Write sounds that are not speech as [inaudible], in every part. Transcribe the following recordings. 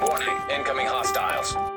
Warning, incoming hostiles.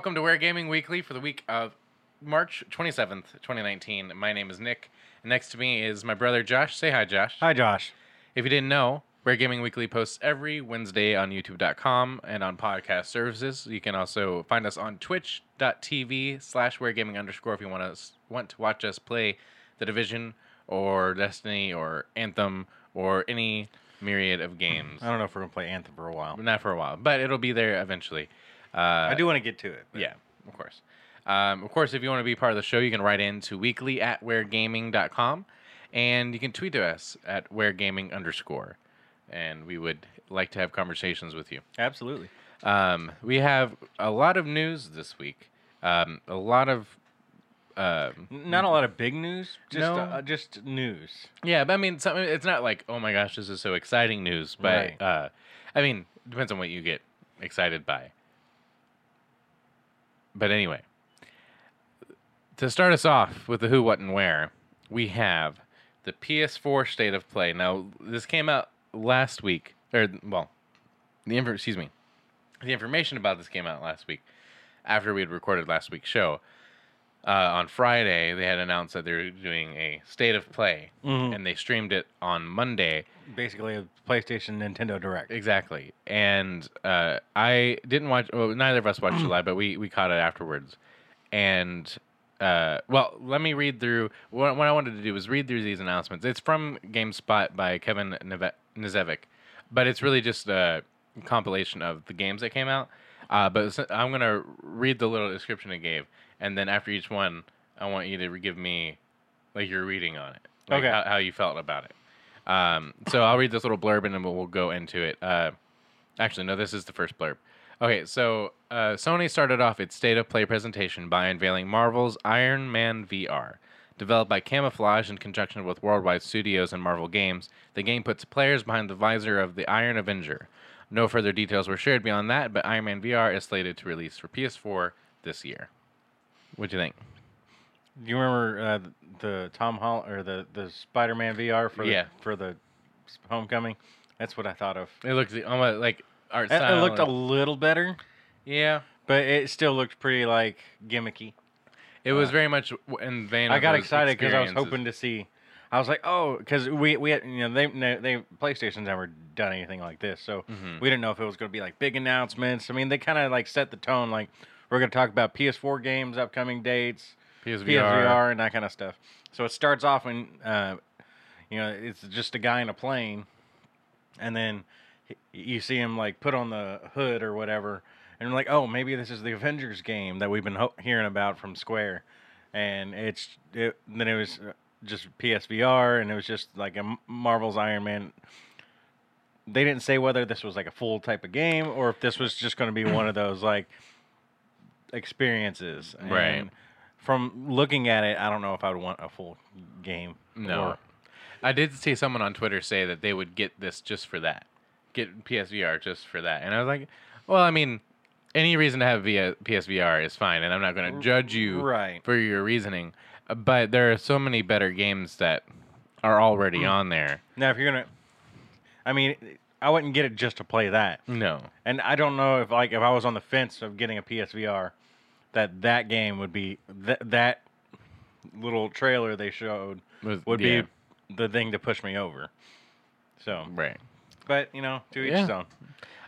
Welcome to Where Gaming Weekly for the week of March 27th, 2019. My name is Nick. and Next to me is my brother Josh. Say hi, Josh. Hi, Josh. If you didn't know, Where Gaming Weekly posts every Wednesday on YouTube.com and on podcast services. You can also find us on Twitch.tv slash Where Gaming underscore if you want us want to watch us play The Division or Destiny or Anthem or any myriad of games. I don't know if we're gonna play Anthem for a while. Not for a while, but it'll be there eventually. Uh, I do want to get to it. but- yeah, of course. Um, of course, if you want to be part of the show, you can write in to weekly at wheregaming.com and you can tweet to us at wheregaming underscore. And we would like to have conversations with you. absolutely. Um, we have a lot of news this week. Um, a lot of. Uh, Not a lot of big news. Just No. uh, just news. yeah, but I mean, some, it's not like, oh my gosh, this is so exciting news. But, Right. uh, I mean, depends on what you get excited by. But anyway, to start us off with the who, what, and where, we have the PS4 state of play. Now, this came out last week, or well, the info, excuse me, the information about this came out last week after we had recorded last week's show. Uh, on Friday, they had announced that they were doing a state of play, Mhm. and they streamed it on Monday. Basically, a PlayStation Nintendo Direct. Exactly. And uh, I didn't watch. Well, neither of us watched it [clears throat] live, but we we caught it afterwards. And uh, well, let me read through. What, what I wanted to do was read through these announcements. It's from GameSpot by Kevin Neve- Knezevic, but it's really just a compilation of the games that came out. Uh, but I'm gonna read the little description it gave, and then after each one, I want you to give me like your reading on it, like Okay. how, how you felt about it. Um, so I'll read this little blurb and then we'll, we'll go into it. Uh, actually, no, this is the first blurb. Okay, so uh, Sony started off its state of play presentation by unveiling Marvel's Iron Man VR. Developed by Camouflaj in conjunction with Worldwide Studios and Marvel Games, the game puts players behind the visor of the Iron Avenger. No further details were shared beyond that, but Iron Man VR is slated to release for PS4 this year. What do you think? Do you remember uh, the Tom Hall or the the Spider-Man VR for Yeah. the, for the Homecoming? That's what I thought of. It looks almost like art It, style. it looked a and- little better, yeah. but it still looked pretty like gimmicky. It was very much w- in vain. I of got those excited because I was experiences. hoping to see. I was like, oh, because we we had, you know they they they- PlayStation's never done anything like this, so Mhm. we didn't know if it was going to be like big announcements. I mean, they kind of like set the tone, like we're going to talk about PS4 games, upcoming dates, PSVR. PSVR, and that kind of stuff. So it starts off when uh, you know it's just a guy in a plane, and then you see him like put on the hood or whatever, and you're like, oh, maybe this is the Avengers game that we've been ho- hearing about from Square, and it's it, then it was uh, just PSVR, and it was just like a Marvel's Iron Man. They didn't say whether this was like a full type of game or if this was just going to be one of those like experiences. Right. From looking at it, I don't know if I would want a full game. No. or- I did see someone on Twitter say that they would get this just for that, get PSVR just for that, and I was like, well, I mean, any reason to have via PSVR is fine, and I'm not going to judge you right. for your reasoning, but there are so many better games that are already Hmm. on there. Now, if you're gonna, I mean, I wouldn't get it just to play that. No, And I don't know if like if I was on the fence of getting a PSVR, that that game would be th- that little trailer they showed Was- would yeah, be the thing to push me over. So, right. but you know, to each Yeah. his own.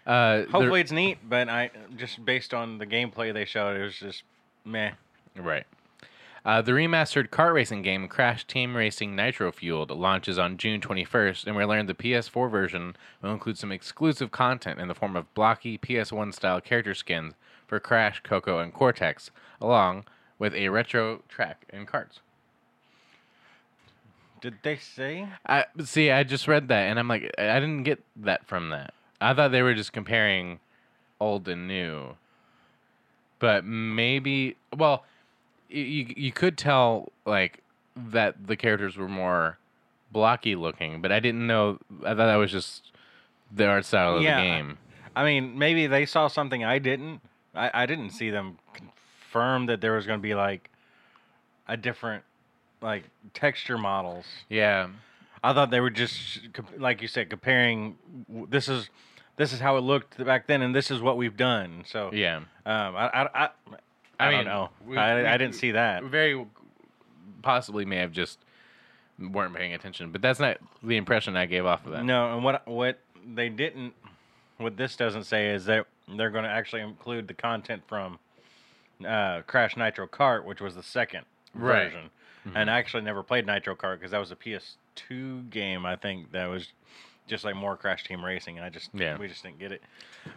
Uh, Hopefully, it's neat, but I just based on the gameplay they showed, it was just meh. Right. Uh, the remastered kart racing game Crash Team Racing Nitro Fueled launches on June 21st, and we learned the PS4 version will include some exclusive content in the form of blocky PS1 style character skins for Crash, Coco, and Cortex, along with a retro track and carts. Did they say? I see. I just read that, and I'm like, I I didn't get that from that. I thought they were just comparing old and new. But maybe, well, you you could tell like that the characters were more blocky looking, but I didn't know. I thought that was just the art style of Yeah, the game. I mean, maybe they saw something I didn't. I, I didn't see them confirm that there was going to be like a different like texture models. Yeah, I thought they were just like you said comparing this is this is how it looked back then and this is what we've done. So yeah. um I I I, I, I don't know. we- I, we- I didn't see that. Very possibly may have just weren't paying attention, but that's not the impression I gave off of that. No, and what what they didn't what this doesn't say is that they're going to actually include the content from uh, Crash Nitro Kart, which was the second Right. version. And I actually never played Nitro Kart because that was a PS2 game. I think that was just like more Crash Team Racing, and I just Yeah. we just didn't get it.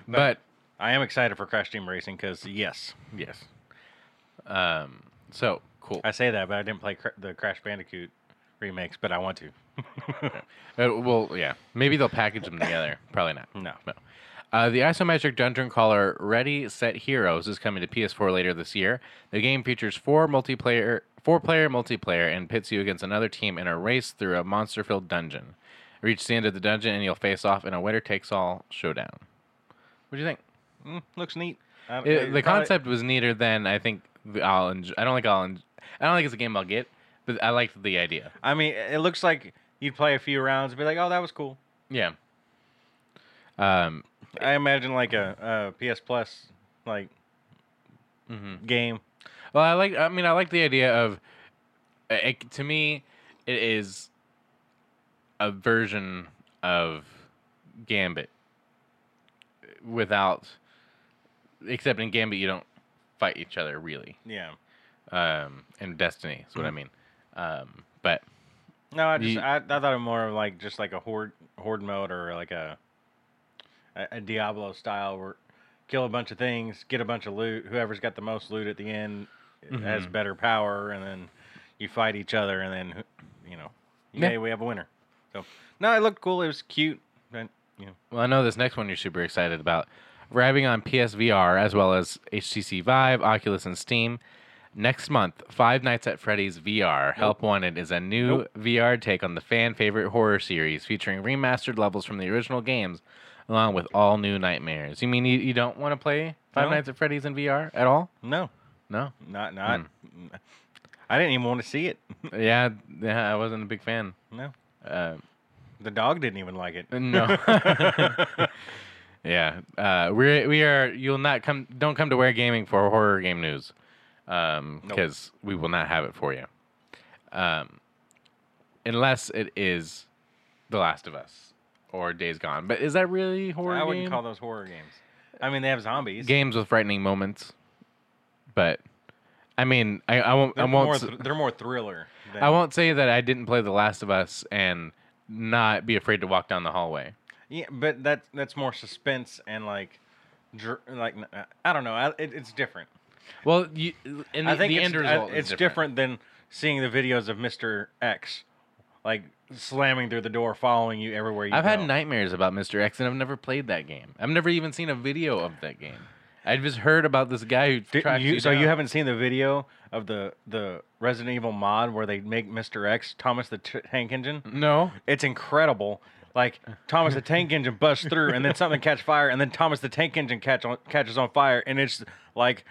but I am excited for Crash Team Racing because yes, yes. Um. So cool. I say that, but I didn't play cr- the Crash Bandicoot remakes, but I want to. [laughs] Uh, well, yeah. Maybe they'll package them together. Probably not. No. No. Uh, the isometric dungeon crawler Ready Set Heroes is coming to PS4 later this year. The game features four multiplayer, four-player multiplayer, and pits you against another team in a race through a monster-filled dungeon. Reach the end of the dungeon, and you'll face off in a winner-takes-all showdown. What do you think? Mm, looks neat. I- It- the concept was neater than I think I'll. Enjoy. I don't think I'll. Enjoy, I don't think it's a game I'll get, but I liked the idea. I mean, it looks like you'd play a few rounds and be like, "Oh, that was cool." Yeah. Um. I imagine like a, a PS Plus like mhm. game. Well, I like. I mean, I like the idea of. It, to me, it is a version of Gambit without, except in Gambit you don't fight each other really. Yeah. Um, and Destiny is what I mean. Um, but No, I just You- I, I thought it more of like just like a horde horde mode or like a a, a Diablo style where kill a bunch of things, get a bunch of loot. Whoever's got the most loot at the end has Mhm. better power, and then you fight each other, and then you know, Yeah. yay, we have a winner. So no, it looked cool. It was cute. And, you know, Well, I know this next one you're super excited about. Arriving on PSVR as well as HTC Vive, Oculus, and Steam. Next month, Five Nights at Freddy's VR Help Wanted is a new Nope. VR take on the fan favorite horror series featuring remastered levels from the original games along with all new nightmares. You mean you, you don't want to play Five No. Nights at Freddy's in VR at all? no, No. not not. I didn't even want to see it. [laughs] yeah, yeah, I wasn't a big fan. no, Uh, the dog didn't even like it. No. [laughs] [laughs] yeah, uh, we we are. You'll not come. Don't come to Where Gaming for horror game news, um, Nope. because we will not have it for you, um, unless it is The Last of Us or Days Gone. But is that really horror? I wouldn't game? call those horror games. I mean, they have zombies. games with frightening moments. But I mean, I, I won't. They're won't. more, thr- they're more thriller. Than, I won't say that I didn't play The Last of Us and not be afraid to walk down the hallway. Yeah, but that that's more suspense and like, dr- like I don't know. I, it, it's different. Well, you, and the, I think the it's, end I- result is it's different. than seeing the videos of Mister X, like slamming through the door, following you everywhere you go. I've go. had nightmares about Mr. X, and I've never played that game. I've never even seen a video of that game. I've just heard about this guy who Did tracks you, you so you haven't seen the video of the the Resident Evil mod where they make Mister X Thomas the T- Tank Engine? No. It's incredible. Like Thomas the Tank Engine busts through, and then something catch fire, and then Thomas the Tank Engine catch on, catches on fire, and it's like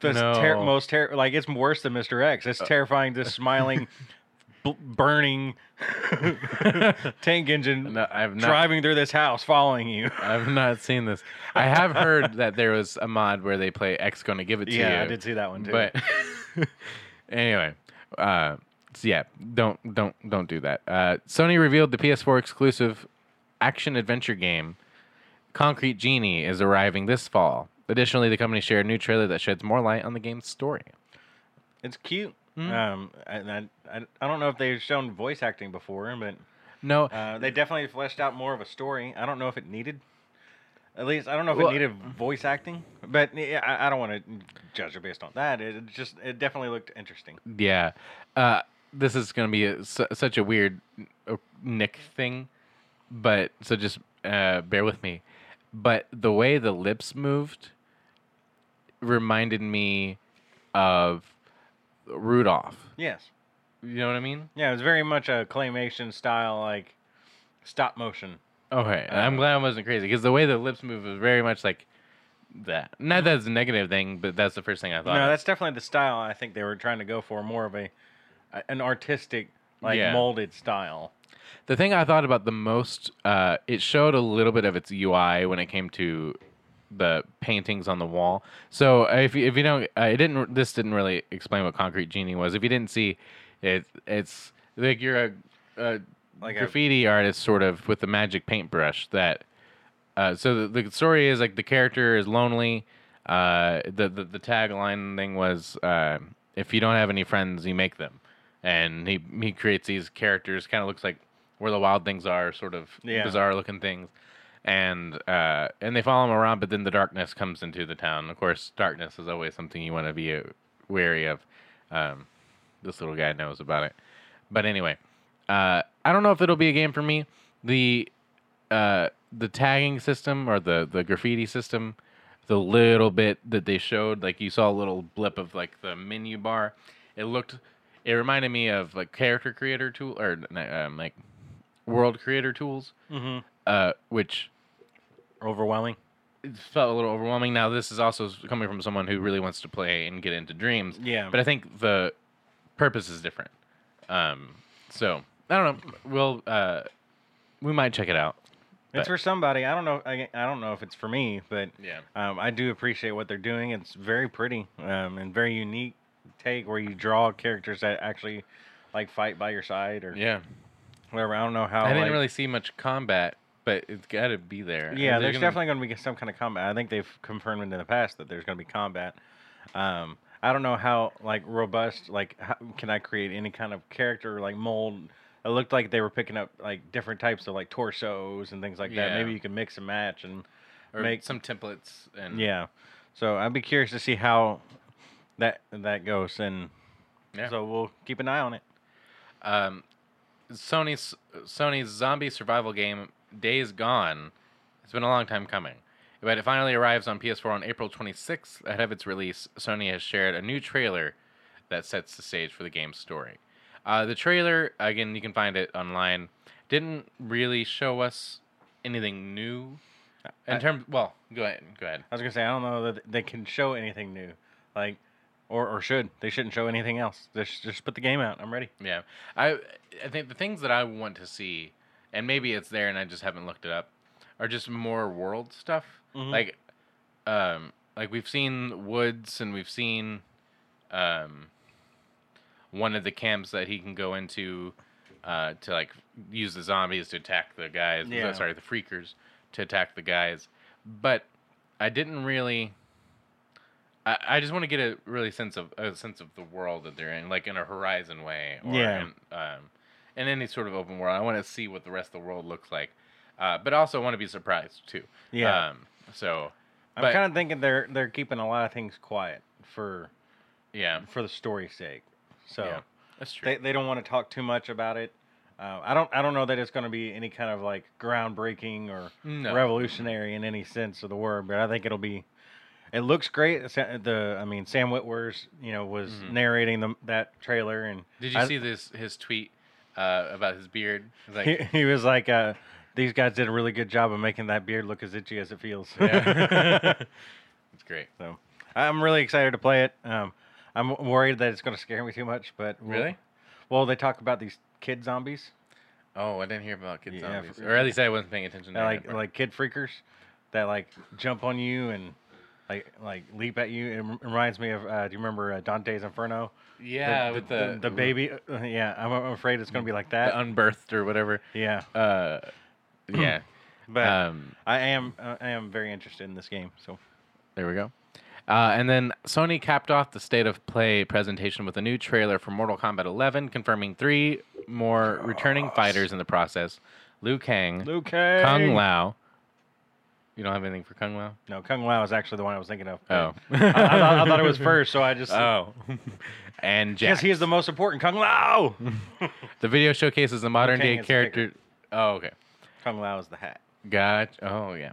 the ter- most ter- like it's worse than Mister X. It's uh, terrifying. This smiling, [laughs] burning [laughs] tank engine No, I've not. driving through this house, following you. I've not seen this. I have heard [laughs] that there was a mod where they play X going to give it to you. yeah, I did see that one too. But [laughs] anyway, uh, so yeah, don't don't don't do that. Uh, Sony revealed the PS4 exclusive action adventure game Concrete Genie is arriving this fall. Additionally, the company shared a new trailer that sheds more light on the game's story. it's cute. Hmm. Um, and I, I, don't know if they've shown voice acting before, but No, Uh, they definitely fleshed out more of a story. I don't know if it needed. At least I don't know if Well- it needed voice acting, but yeah, I, I don't want to judge it based on that. It, it just it definitely looked interesting. Yeah. Uh, this is going to be a, su- such a weird uh, Nick thing, but so just uh, bear with me. But the way the lips moved reminded me of Rudolph. Yes. You know what I mean? Yeah, it was very much a claymation style, like stop motion. Okay, I'm Uh, glad I wasn't crazy because the way the lips move was very much like that. Not that it's a negative thing, but that's the first thing I thought. No, that's definitely the style I think they were trying to go for, more of a a- an artistic, like Yeah. molded style. The thing I thought about the most, uh, it showed a little bit of its UI when it came to the paintings on the wall. So if you, if you don't, uh, it didn't. This didn't really explain what Concrete Genie was. If you didn't see, it it's like you're a, a Like a- graffiti artist, sort of with a magic paintbrush. That uh, so the, the story is like the character is lonely. Uh, the, the the tagline thing was uh, if you don't have any friends, you make them, and he he creates these characters. Kind of looks like where the wild things are, sort of Yeah. bizarre looking things, and uh, and they follow him around. But then the darkness comes into the town. Of course, darkness is always something you want to be uh, wary of. Um, this little guy knows about it. But anyway, uh, I don't know if it'll be a game for me. The uh, the tagging system or the the graffiti system, the little bit that they showed, like you saw a little blip of like the menu bar. It looked, it reminded me of like character creator tool or um, like world creator tools, Mm-hmm. uh, which Overwhelming. it felt a little overwhelming. Now this is also coming from someone who really wants to play and get into dreams. Yeah. But I think the purpose is different. Um, so I don't know. We'll uh, we might check it out. It's for somebody. I don't know. I, I don't know if it's for me, but Yeah. um, I do appreciate what they're doing. It's very pretty um, and very unique take where you draw characters that actually like fight by your side or Yeah. whatever. I don't know how. I didn't like- really see much combat, but it's got to be there. Yeah, there's gonna- definitely going to be some kind of combat. I think they've confirmed in the past that there's going to be combat. Um, I don't know how like robust. Like, how, can I create any kind of character like mold? It looked like they were picking up like different types of like torsos and things like that. Yeah. Maybe you can mix and match and or make some templates and yeah. So I'd be curious to see how that that goes, and Yeah. so we'll keep an eye on it. Um, Sony's Sony's zombie survival game Days Gone. It's been a long time coming, but it finally arrives on PS4 on April 26th. Ahead of its release, Sony has shared a new trailer that sets the stage for the game's story. Uh, the trailer, again, you can find it online. Didn't really show us anything new in terms. Well, go ahead. Go ahead. I was gonna say I don't know that they can show anything new, like, or or should they shouldn't show anything else. Just just put the game out. I'm ready. Yeah, I I think the things that I want to see, and maybe it's there and I just haven't looked it up, are just more world stuff. Mhm. Like, um, like we've seen woods and we've seen, um, one of the camps that he can go into, uh, to like use the zombies to attack the guys. Yeah. Sorry, the freakers to attack the guys. But I didn't really. I, I just want to get a really sense of a sense of the world that they're in, like in a Horizon way, or Yeah. in, um, in any sort of open world. I want to see what the rest of the world looks like, uh, but also want to be surprised too. Yeah. Um, so, I'm but- kind of thinking they're they're keeping a lot of things quiet for yeah, for the story's sake. So yeah, that's true. they they don't want to talk too much about it. Uh, I don't I don't know that it's going to be any kind of like groundbreaking or No. revolutionary in any sense of the word, but I think it'll be. It looks great. The I mean Sam Witwer's you know was narrating the, that trailer and Mm-hmm. Did you I- see this his tweet uh, about his beard? Like, [laughs] he, he was like, uh, "These guys did a really good job of making that beard look as itchy as it feels." yeah, [laughs] it's great. so I'm really excited to play it. Um, I'm worried that it's going to scare me too much, but we'll- Really? Well, they talk about these kid zombies, Oh, I didn't hear about kid Yeah, zombies, for- or at least I wasn't paying attention. that during like part. like kid freakers, that like jump on you and like like leap at you. It reminds me of. Uh, do you remember uh, Dante's Inferno? yeah, with the the, baby. uh, yeah, I'm, I'm afraid it's going to be like that. the unbirthed or whatever. yeah, Uh, yeah. [laughs] but um, I am I am very interested in this game. So There we go. Uh, and then Sony capped off the state of play presentation with a new trailer for Mortal Kombat 11, confirming three more returning fighters in the process: Liu Kang, Liu Kang. Kung Lao, You don't have anything for Kung Lao? No, Kung Lao is actually the one I was thinking of. Oh. [laughs] I, I, thought, I thought it was first, so I just. [laughs] Oh. and. Yes, he is the most important. Kung Lao. The video showcases the modern day character. Oh, okay. Kung Lao is the hat. Gotcha. Oh, yeah.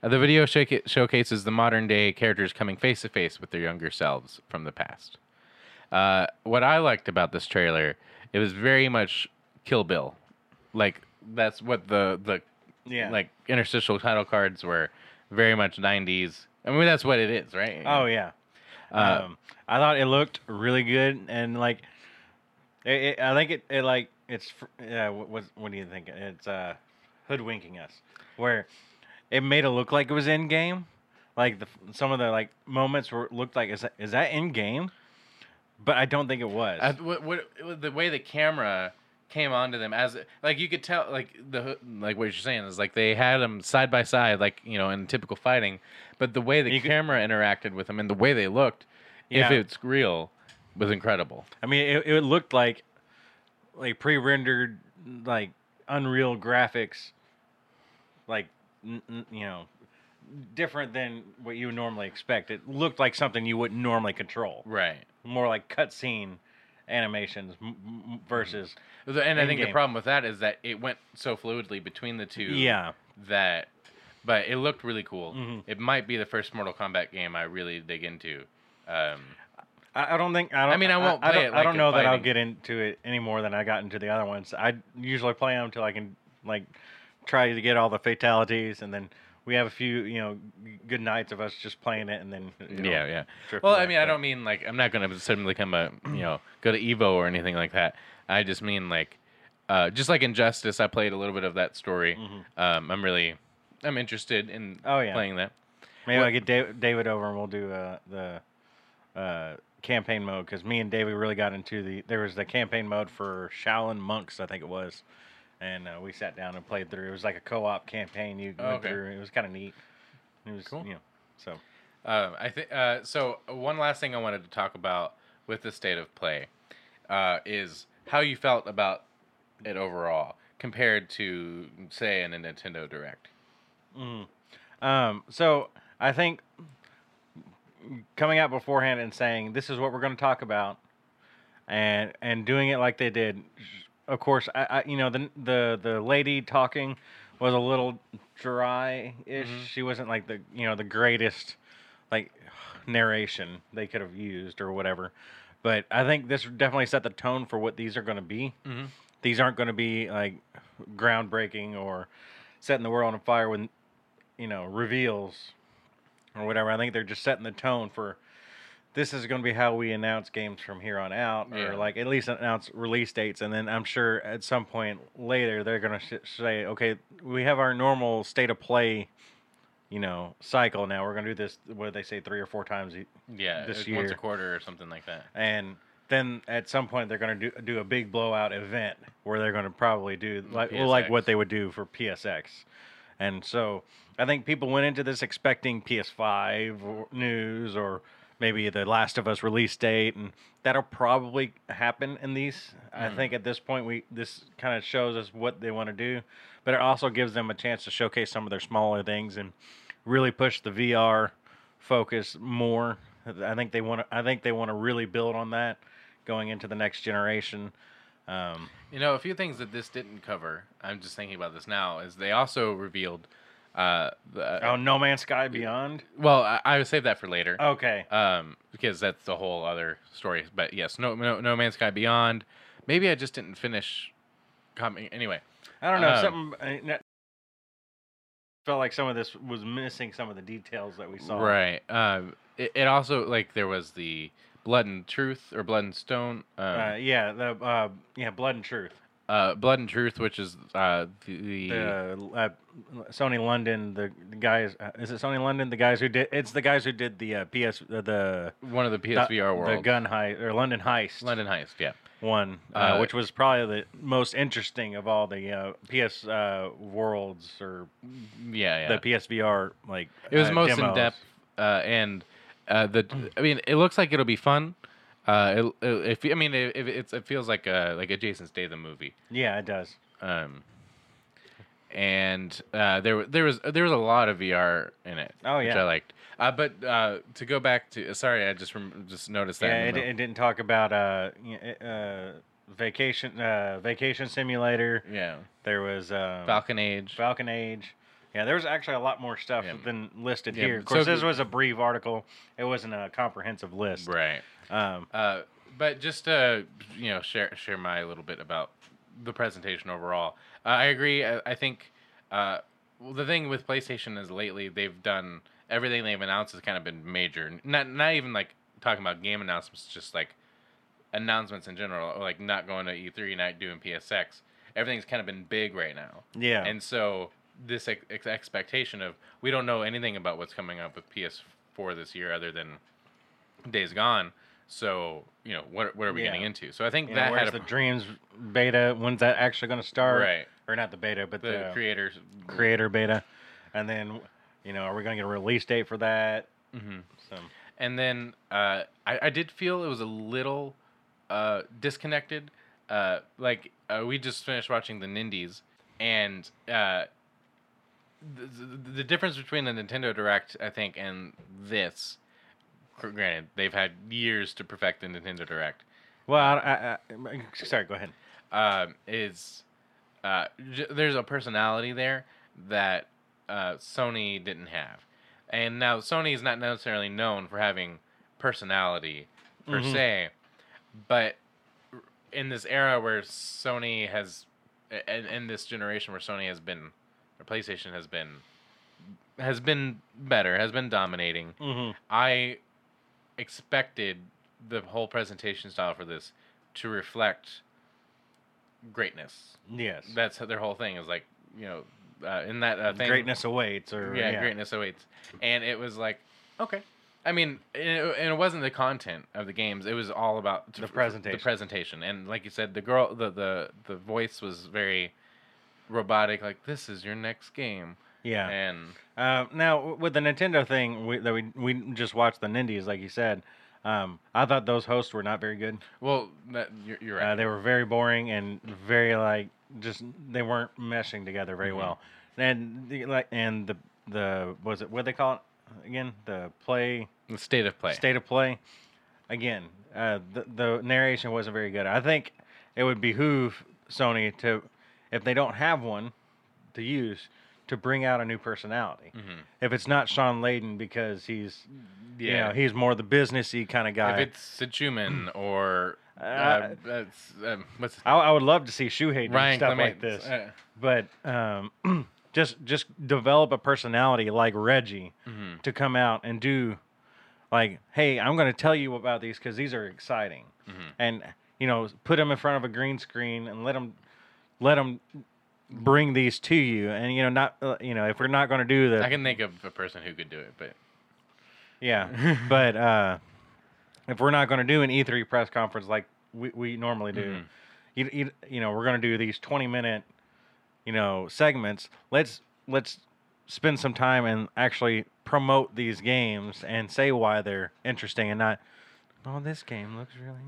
Uh, the video showca- showcases the modern day characters coming face to face with their younger selves from the past. Uh, what I liked about this trailer, it was very much Kill Bill. Like that's what the the Yeah. like interstitial title cards were very much 90s. I mean that's what it is, right? Oh yeah. Uh, um, I thought it looked really good, and like, it, it, I think it, it like it's yeah. What, what what do you think? It's uh, hoodwinking us, where it made it look like it was in game. Like the some of the like moments were looked like is that, is that in game? But I don't think it was. I, what, what, it was the way the camera came onto them as like you could tell like the like what you're saying is like they had them side by side like you know in typical fighting but the way the You could- camera interacted with them and the way they looked if it's real was incredible I mean, it, it looked like like pre-rendered, like Unreal graphics, like n- n- you know, different than what you would normally expect. It looked like something you wouldn't normally control. right More like cutscene animations m- m- versus The- and I think the problem with that is that it went so fluidly between the two yeah. that but it looked really cool Mhm. it might be the first mortal kombat game i really dig into um, I, I don't think I don't. I mean, I won't I, play it I don't know that I'll get into it any more than I got into the other ones. I usually play them until I can like try to get all the fatalities, and then we have a few you know good nights of us just playing it, and then you know, yeah yeah well i mean i don't mean like i'm not gonna suddenly come a [clears throat] you know go to evo or anything like that i just mean like uh, just like injustice i played a little bit of that story um, i'm really i'm interested in Mm-hmm. Oh, yeah. playing that Maybe What- I get David, David over and we'll do uh, the uh, campaign mode because me and David really got into the. There was the campaign mode for Shaolin monks, I think it was, and uh, we sat down and played through. It was like a co-op campaign you Oh, went okay. through. It was kind of neat. It was Cool. you know so. Um, I think uh, so. One last thing I wanted to talk about with the state of play uh, is how you felt about it overall compared to, say, in a Nintendo Direct. Um, so I think coming out beforehand and saying this is what we're going to talk about, and and doing it like they did, of course, I, I you know the the the lady talking was a little dry-ish. She wasn't like the you know the greatest like narration they could have used or whatever. But I think this definitely set the tone for what these are going to be. Mhm. These aren't going to be like groundbreaking or setting the world on fire with you know reveals or whatever. I think they're just setting the tone for this is going to be how we announce games from here on out, Yeah. or like at least announce release dates, and then I'm sure at some point later they're going to sh- say, okay, we have our normal state of play, you know, cycle now. We're going to do this. What do they say, three or four times, e- Yeah, This uh, once a quarter or something like that. and then at some point they're going to do do a big blowout event where they're going to probably do like well, like what they would do for PSX. And so I think people went into this expecting PS5 or news or maybe the Last of Us release date, and that'll probably happen in these. I think at this point we this kind of shows us what they want to do, but it also gives them a chance to showcase some of their smaller things and really push the VR focus more. I think they want to. I think they want to really build on that going into the next generation. Um, You know, a few things that this didn't cover. I'm just thinking about this now. Is they also revealed. Uh, the, oh, No Man's Sky Beyond. well, I, I would save that for later. Okay. um, because that's the whole other story. But yes, no, no, no Man's Sky Beyond. Maybe I just didn't finish. Coming anyway. I don't know. um, something that- felt like some of this was missing some of the details that we saw. Right. Um, it, it also like there was the Blood and Truth or Blood and Stone. Um, Uh, yeah. The uh, yeah, Blood and Truth. Uh, Blood and Truth, which is uh, the, The uh, Sony London. The, the guys. Uh, is it Sony London? The guys who did. It's the guys who did the uh, PS. Uh, the one of the PSVR the, world. The gun heist or London heist. London Heist. Yeah. one, which was probably the most interesting of all the uh, PS uh, worlds or Yeah. Yeah. the PSVR like. it was most in depth uh, and uh, the I mean, it looks like it'll be fun. Uh, it, it, if I mean, it, it, it's, it feels like a like a Jason Statham movie. Yeah, it does. Um, and uh, there there was there was a lot of VR in it. Oh, yeah, which. I liked. Uh, but uh, to go back to sorry, I just rem- just noticed that. Yeah, it, it didn't talk about uh, uh vacation uh vacation simulator. yeah, There was um, Falcon Age. Falcon Age. Yeah, there was actually a lot more stuff Yeah. than listed Yeah, here. Of so course, this was a brief article. It wasn't a comprehensive list. right. Um, Uh, but just to you know share share my little bit about the presentation overall, uh, I agree. I, I think uh, well, the thing with PlayStation is lately they've done everything they've announced has kind of been major. Not not even like talking about game announcements, just like announcements in general, or like not going to E3, not doing PSX. Everything's kind of been big right now. yeah. And so this ex- ex- expectation of we don't know anything about what's coming up with PS4 this year other than Days Gone. So you know what what are we getting into? So I think you know, that where's had a the Dreams beta? When's that actually going to start? right Or not the beta, but the the, creators creator beta. And then, you know, are we going to get a release date for that? Mhm. So, And then uh, I, I did feel it was a little uh, disconnected. Uh, like uh, we just finished watching the Nindies, and uh, the, the, the difference between the Nintendo Direct, I think, and this. Gr- Granted, they've had years to perfect the Nintendo Direct. well, I, I, I, sorry, go ahead. um, is uh, j- there's a personality there that uh, Sony didn't have, and now Sony is not necessarily known for having personality per Mhm. se, but in this era where Sony has, in, in this generation where Sony has been, or PlayStation has been, has been better, has been dominating. Mm-hmm. I expected the whole presentation style for this to reflect greatness. Yes. That's their whole thing is like you know uh, in that uh, thing. Greatness awaits, or yeah, greatness awaits, and it was like okay. I mean, and it wasn't the content of the games; it was all about The presentation. The presentation, and like you said, the girl, the the the voice was very robotic. Like this is your next game, Yeah. and Uh, now with the Nintendo thing we, that we we just watched the Nindies, like you said. Um, I thought those hosts were not very good. well, that, you're, you're right. Uh, they were very boring and very like just they weren't meshing together very Mhm. well. And the, like and the the was it what they call it again the play the state of play. state of play again uh, the the narration wasn't very good. I think it would behoove Sony to if they don't have one to use to bring out a new personality. Mhm. If it's not Shawn Layden because he's Yeah, you know, he's more the businessy kind of guy. If it's Sichuman [clears throat] or uh, Uh, that's, um, what's I, I would love to see Shuhei do Ryan stuff like this. Uh, but um, [clears throat] just just develop a personality like Reggie mhm. to come out and do like, hey, I'm going to tell you about these because these are exciting, Mhm. and you know, put them in front of a green screen and let them let them bring these to you, and you know, not uh, you know, if we're not going to do the I can think of a person who could do it, but yeah, [laughs] but uh, if we're not going to do an E3 press conference like we, we normally do, Mhm. you, you you know we're going to do these 20 minute you know segments. Let's let's spend some time and actually promote these games and say why they're interesting and not. Oh, this game looks really.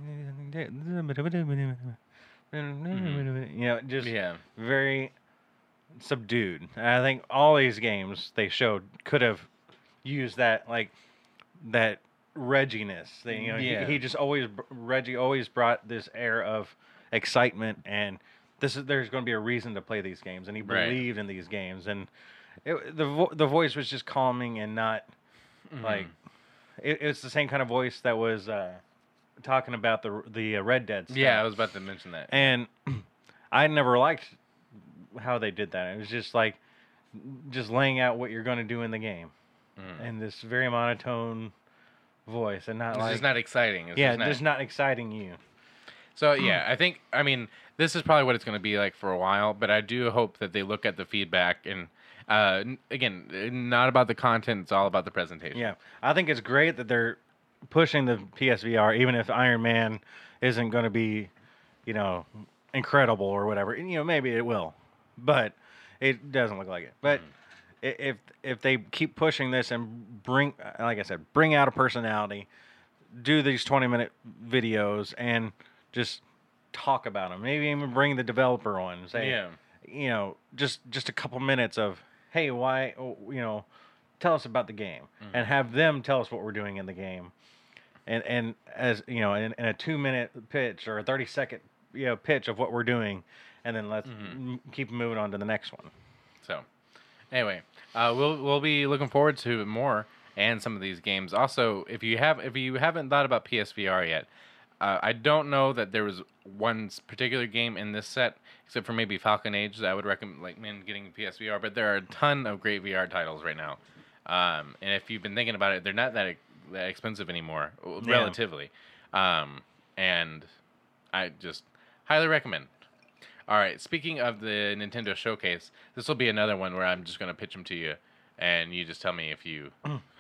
Eh, mm-hmm. You know, just yeah, very subdued. And I think all these games they showed could have used that like that Regginess. They, you know, Yeah. he, he just always Reggie always brought this air of excitement and this is there's going to be a reason to play these games and he Right. believed in these games and it, the vo- the voice was just calming and not like mm-hmm. it, it's the same kind of voice that was uh, talking about the the uh, Red Dead stuff. yeah. I was about to mention that. And [clears throat] I never liked how they did that. It was just like just laying out what you're going to do in the game, Mhm. and this very monotone voice, and not It's like just not exciting. It's yeah, just not, just not exciting you. So yeah, I think I mean this is probably what it's going to be like for a while, but I do hope that they look at the feedback and uh, again, not about the content; it's all about the presentation. Yeah, I think it's great that they're pushing the PSVR, even if Iron Man isn't going to be, you know, incredible or whatever. And, you know, maybe it will, but it doesn't look like it. But mm-hmm. i- if if they keep pushing this and bring, like I said, bring out a personality, do these twenty minute videos and just talk about them. Maybe even bring the developer on and say, Yeah. you know, just just a couple minutes of, hey, why, oh, you know, tell us about the game, mm-hmm. and have them tell us what we're doing in the game, and and as you know, in, in a two minute pitch or a thirty second you know pitch of what we're doing, and then let's m- keep moving on to the next one. So, anyway, uh, we'll we'll be looking forward to more and some of these games. Also, if you have if you haven't thought about PSVR yet, uh, I don't know that there was one particular game in this set, except for maybe Falcon Age, that I would recommend like men getting PSVR. But there are a ton of great VR titles right now, um, and if you've been thinking about it, they're not that that expensive anymore, Yeah. relatively. Um, and I just highly recommend. All right. Speaking of the Nintendo Showcase, this will be another one where I'm just going to pitch them to you, and you just tell me if you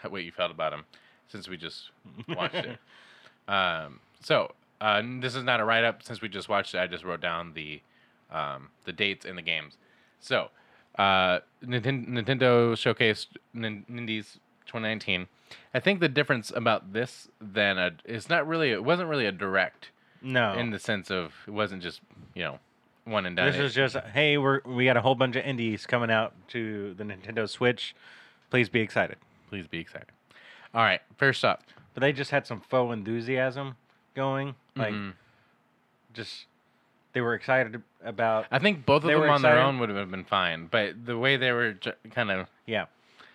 what you felt about them, since we just [laughs] watched it. Um, so uh, this is not a write up since we just watched it. I just wrote down the um, the dates and the games. So uh, Ninten- Nintendo Showcase Nin- Nindies 2019. I think the difference about this than a it's not really it wasn't really a direct No, in the sense of it wasn't just you know one and done. this is just hey, we're we got a whole bunch of indies coming out to the Nintendo Switch. Please be excited. please be excited. All right, first up, But they just had some faux enthusiasm going, like Mhm. just they were excited about. I think both of them on their own would have been fine, but the way they were j- kind of Yeah.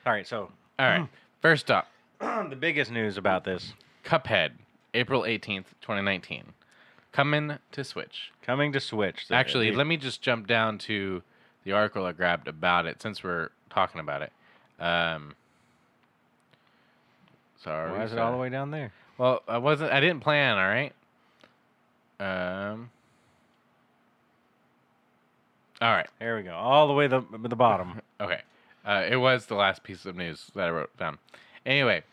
All right. So all right. First up, [clears throat] the biggest news about this Cuphead, April 18th, 2019. Coming to Switch. coming to Switch. the- Actually, the- let me just jump down to the article I grabbed about it since we're talking about it. Um, sorry. Why is it all the way down there? Well, I wasn't. I didn't plan. All right. Um. All right. There we go. All the way to the, the bottom. [laughs] Okay. Uh, it was the last piece of news that I wrote down. Anyway,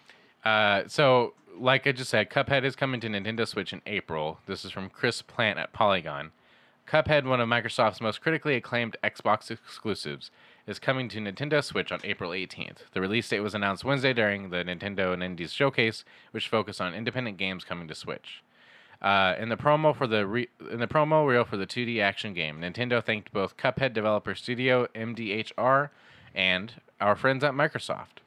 uh, so like I just said, Cuphead is coming to Nintendo Switch in April. This is from Chris Plante at Polygon. Cuphead, one of Microsoft's most critically acclaimed Xbox exclusives, is coming to Nintendo Switch on April 18th. The release date was announced Wednesday during the Nintendo and Indies showcase, which focused on independent games coming to Switch. Uh, in the promo for the re- in the promo reel for the 2D action game, Nintendo thanked both Cuphead developer studio MDHR and our friends at Microsoft.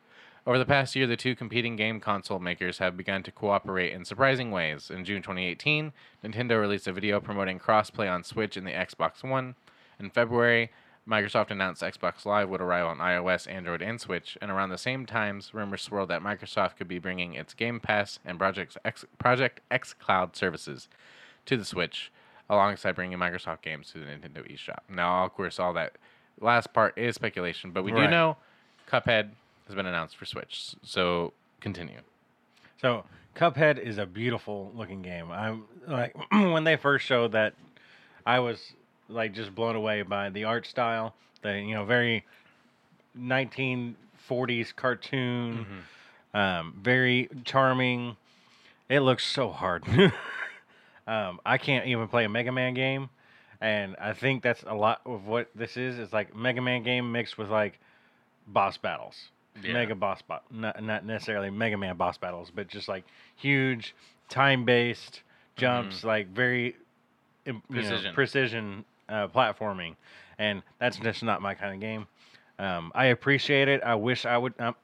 Over the past year, the two competing game console makers have begun to cooperate in surprising ways. In June 2018, Nintendo released a video promoting crossplay on Switch and the Xbox One. In February, Microsoft announced Xbox Live would arrive on iOS, Android, and Switch, and around the same times, rumors swirled that Microsoft could be bringing its Game Pass and Project X, Project xCloud services to the Switch, alongside bringing Microsoft games to the Nintendo eShop. Now, of course, all that last part is speculation, but we do Right. know Cuphead has been announced for Switch. So continue. So Cuphead is a beautiful looking game. I'm like [clears throat] when they first showed that, I was like just blown away by the art style. The you know very 1940s cartoon, um, very charming. It looks so hard. [laughs] um, I can't even play a Mega Man game, and I think that's a lot of what this is. It's like Mega Man game mixed with like boss battles. Yeah. Mega boss bat, not, not necessarily Mega Man boss battles, but just like huge time based jumps, like very im- you know, Precision. precision uh, platforming, and that's just not my kind of game. Um, I appreciate it. I wish I would. Um,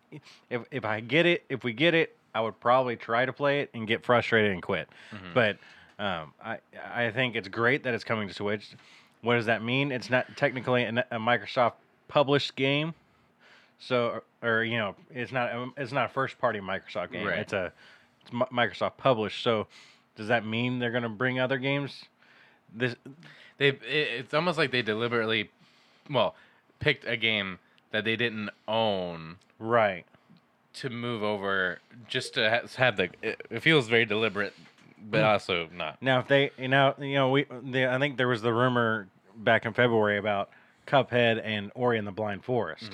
if if I get it, if we get it, I would probably try to play it and get frustrated and quit. But um, I I think it's great that it's coming to Switch. What does that mean? It's not technically an, a Microsoft published game, so or you know it's not a- it's not a first party Microsoft game. Right. It's a it's Microsoft published. So does that mean they're going to bring other games? This They it, it's almost like they deliberately, well, picked a game that they didn't own right. to move over just to ha- have the. It, it feels very deliberate, but mm. also not. Now, if they, you know, you know, we, the, I think there was the rumor back in February about Cuphead and Ori and the Blind Forest,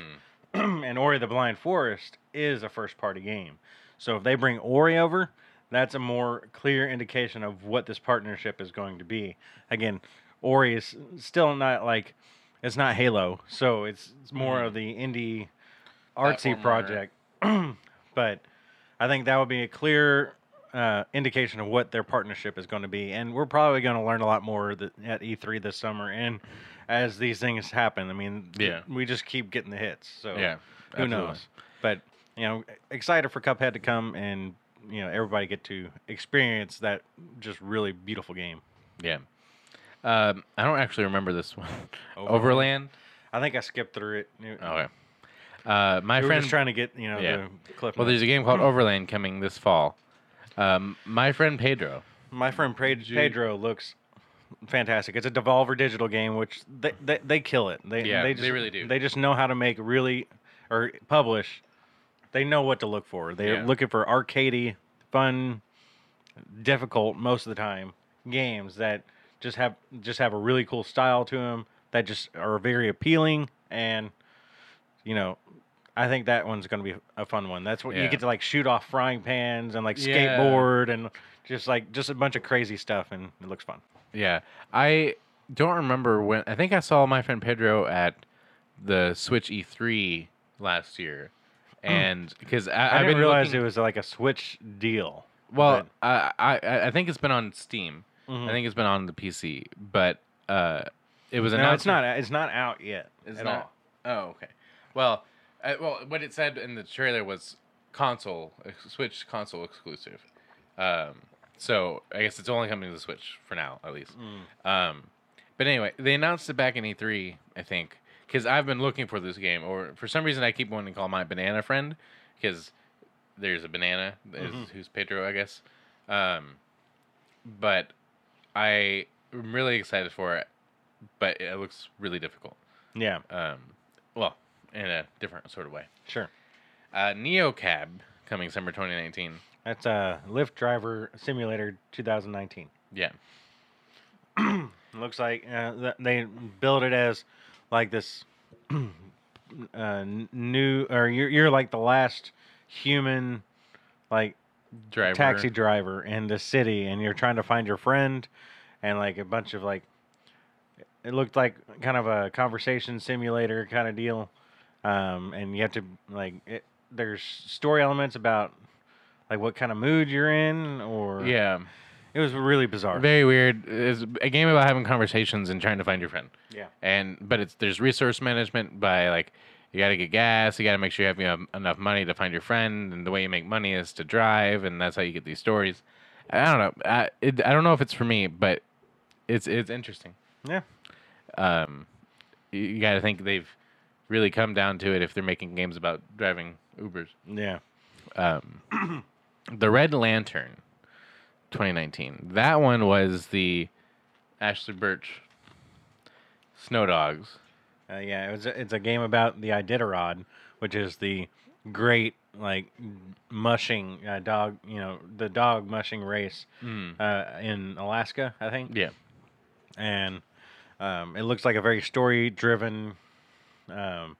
mm. [clears throat] and Ori the Blind Forest is a first-party game. So if they bring Ori over, that's a more clear indication of what this partnership is going to be. Again, Ori is still not like it's not Halo, so it's it's more of mm. the indie artsy platformer. project, [clears throat] but I think that would be a clear uh, indication of what their partnership is going to be, and we're probably going to learn a lot more th- at E3 this summer. And as these things happen, I mean, Yeah. we just keep getting the hits. So Yeah, who absolutely. knows? But you know, excited for Cuphead to come and you know everybody get to experience that just really beautiful game. Yeah. Um, I don't actually remember this one. [laughs] Overland? Overland. I think I skipped through it. Okay. Uh, my we friend. trying to get you know Yeah. the clip. well, there's a game called [clears throat] Overland coming this fall. Um, my friend Pedro. My friend Pre- Pedro looks fantastic. It's a Devolver Digital game, which they they, they kill it. They Yeah, they, they just, really do. They just know how to make really or publish. They know what to look for. They're Yeah. looking for arcadey, fun, difficult most of the time games that just have just have a really cool style to them that just are very appealing and you know I think that one's going to be a fun one. That's what Yeah. you get to like shoot off frying pans and like Yeah. skateboard and just like just a bunch of crazy stuff and it looks fun. Yeah, I don't remember when. I think I saw my friend Pedro at the Switch E3 last year, and because I, I, didn't been realize looking, it was like a Switch deal. Well, I, I I think it's been on Steam. Mhm. I think it's been on the PC, but uh, it was announced. no, it's not. It's not out yet It's not. all. Oh, okay. Well, uh, well, what it said in the trailer was console, Switch console exclusive. Um, so I guess it's only coming to the Switch for now, at least. Mm. Um, but anyway, they announced it back in E3, I think, because I've been looking for this game, or for some reason I keep wanting to call my banana friend, because there's a banana is, Mhm. who's Pedro, I guess. Um, but I am really excited for it, but it looks really difficult. Yeah, Um, well, in a different sort of way. sure. Uh, NeoCab coming summer 2019. That's a Lyft Driver Simulator 2019. Yeah. [clears throat] Looks like uh, th- they build it as like this [clears throat] uh, new, or you're you're like the last human, like Driver. taxi driver in the city, and you're trying to find your friend, and like a bunch of like, it looked like kind of a conversation simulator kind of deal, um, and you have to like it, there's story elements about like what kind of mood you're in, or Yeah. it was really bizarre. Very weird. It's a game about having conversations and trying to find your friend. yeah, And but it's there's resource management by like you got to get gas, you got to make sure you have, you have enough money to find your friend, and the way you make money is to drive, and that's how you get these stories. I don't know. I it, I don't know if it's for me, but it's it's interesting. yeah, um, you, you got to think they've really come down to it if they're making games about driving Ubers. yeah. Um, [clears throat] the Red Lantern, 2019. That one was the Ashly Burch Snow Dogs. Uh, yeah, it was. A, it's a game about the Iditarod, which is the great like mushing uh, dog. You know, the dog mushing race Mm. uh, in Alaska, I think. Yeah, And um, it looks like a very story-driven, um,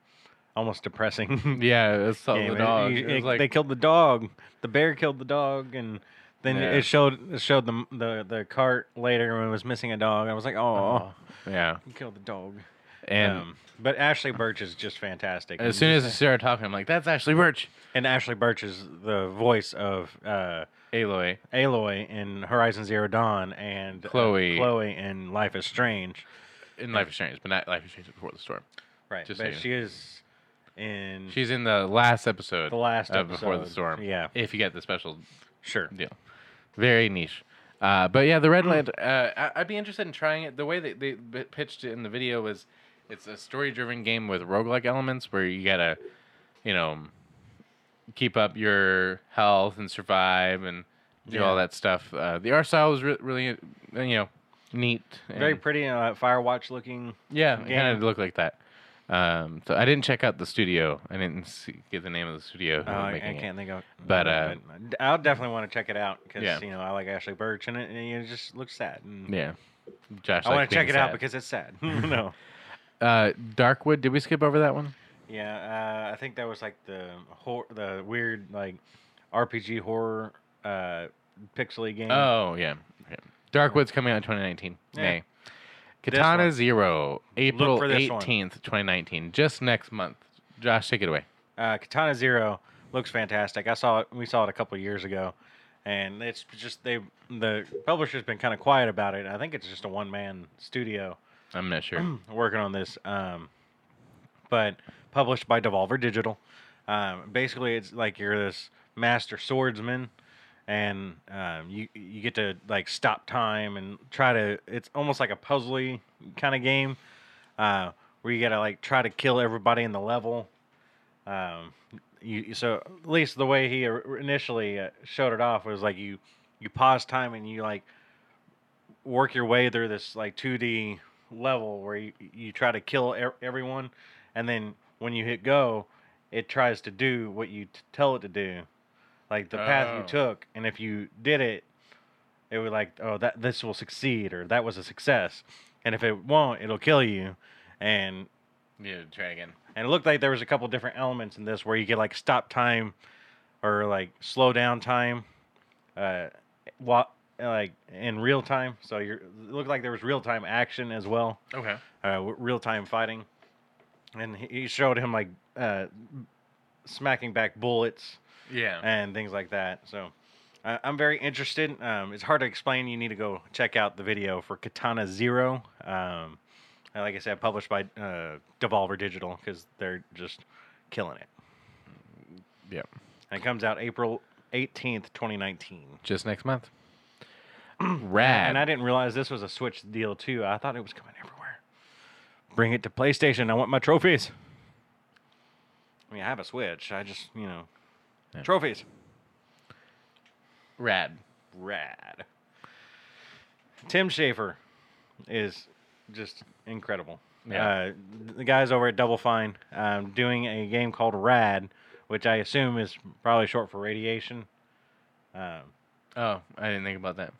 almost depressing [laughs] yeah, it's the It- It was it- like, they killed the dog. The bear killed the dog, and then Yeah. it showed it showed the the the cart later when it was missing a dog. I was like, oh, yeah, you killed the dog. and um, but Ashly Burch is just fantastic. as And soon as I started talking, I'm like, "That's Ashly Burch." and Ashly Burch is the voice of uh, Aloy. Aloy in Horizon Zero Dawn and uh, Chloe. Chloe in Life is Strange. in Life is Strange, but not Life is Strange Before the Storm. Right, Just but saying. she is in She's in the last episode. the last of Before the. Storm. Yeah, If you get the special sure. deal. Very niche. Uh, but yeah, the Hmm. Red Lantern. Uh, I- I'd be interested in trying it. The way that they b- pitched it in the video was, it's a story-driven game with roguelike elements where you gotta, you know, keep up your health and survive and do all Yeah. that stuff. Uh, the art style was re- really, uh, you know, neat. Very and- pretty, uh, Firewatch looking. Yeah, it kind game. of looked like that. Um, so I didn't check out the studio. I didn't see, get the name of the studio. Uh, I, I can't think of. But, uh, it, but I'll definitely want to check it out because Yeah. you know I like Ashly Burch and it, and it just looks sad. Yeah. Josh, I want to check it out because it's sad. [laughs] [laughs] no. Uh, Darkwood. Did we skip over that one? Yeah, uh, I think that was like the hor- the weird like RPG horror uh, pixely game. Oh yeah. yeah. Darkwood's coming out in 2019 Yeah. May. Katana. Zero, April for this one. 18th, 2019, just next month. Josh, take it away. Uh, Katana Zero looks fantastic. I saw it. We saw it a couple years ago, and it's just they the publisher's been kind of quiet about it. I think it's just a one man studio I'm not sure. [clears throat] working on this, um, but published by Devolver Digital. Um, basically, it's like you're this master swordsman, and um, you you get to like stop time and try to. It's almost like a puzzly kind of game, uh, where you gotta like try to kill everybody in the level. Um, you so at least the way he initially uh, showed it off was like you you pause time and you like work your way through this like 2D level where you, you try to kill er- everyone, and then when you hit go, it tries to do what you t- tell it to do, like the path you Oh. took. And if you did it, it would like, oh, that this will succeed or that was a success. And if it won't, it'll kill you. And Yeah, try again. and it looked like there was a couple different elements in this where you could like stop time or like slow down time, uh, what like in real time. So you're it looked like there was real time action as well, Okay. uh, real time fighting, and he he showed him like uh, smacking back bullets Yeah. and things like that. So. I- I'm very interested. Um, it's hard to explain. You need to go check out the video for Katana Zero. Um, like I said, published by uh, Devolver Digital because they're just killing it. yeah. And it comes out April 18th, 2019. Just next month. [clears throat] Rad. And I didn't realize this was a Switch deal too. I thought it was coming everywhere. Bring it to PlayStation. I want my trophies. I mean, I have a Switch. I just, you know, Yeah. trophies. Rad. Rad. Tim Schafer is just incredible. Yeah. Uh, the guys over at Double Fine um, doing a game called Rad, which I assume is probably short for radiation. Um, Oh, I didn't think about that.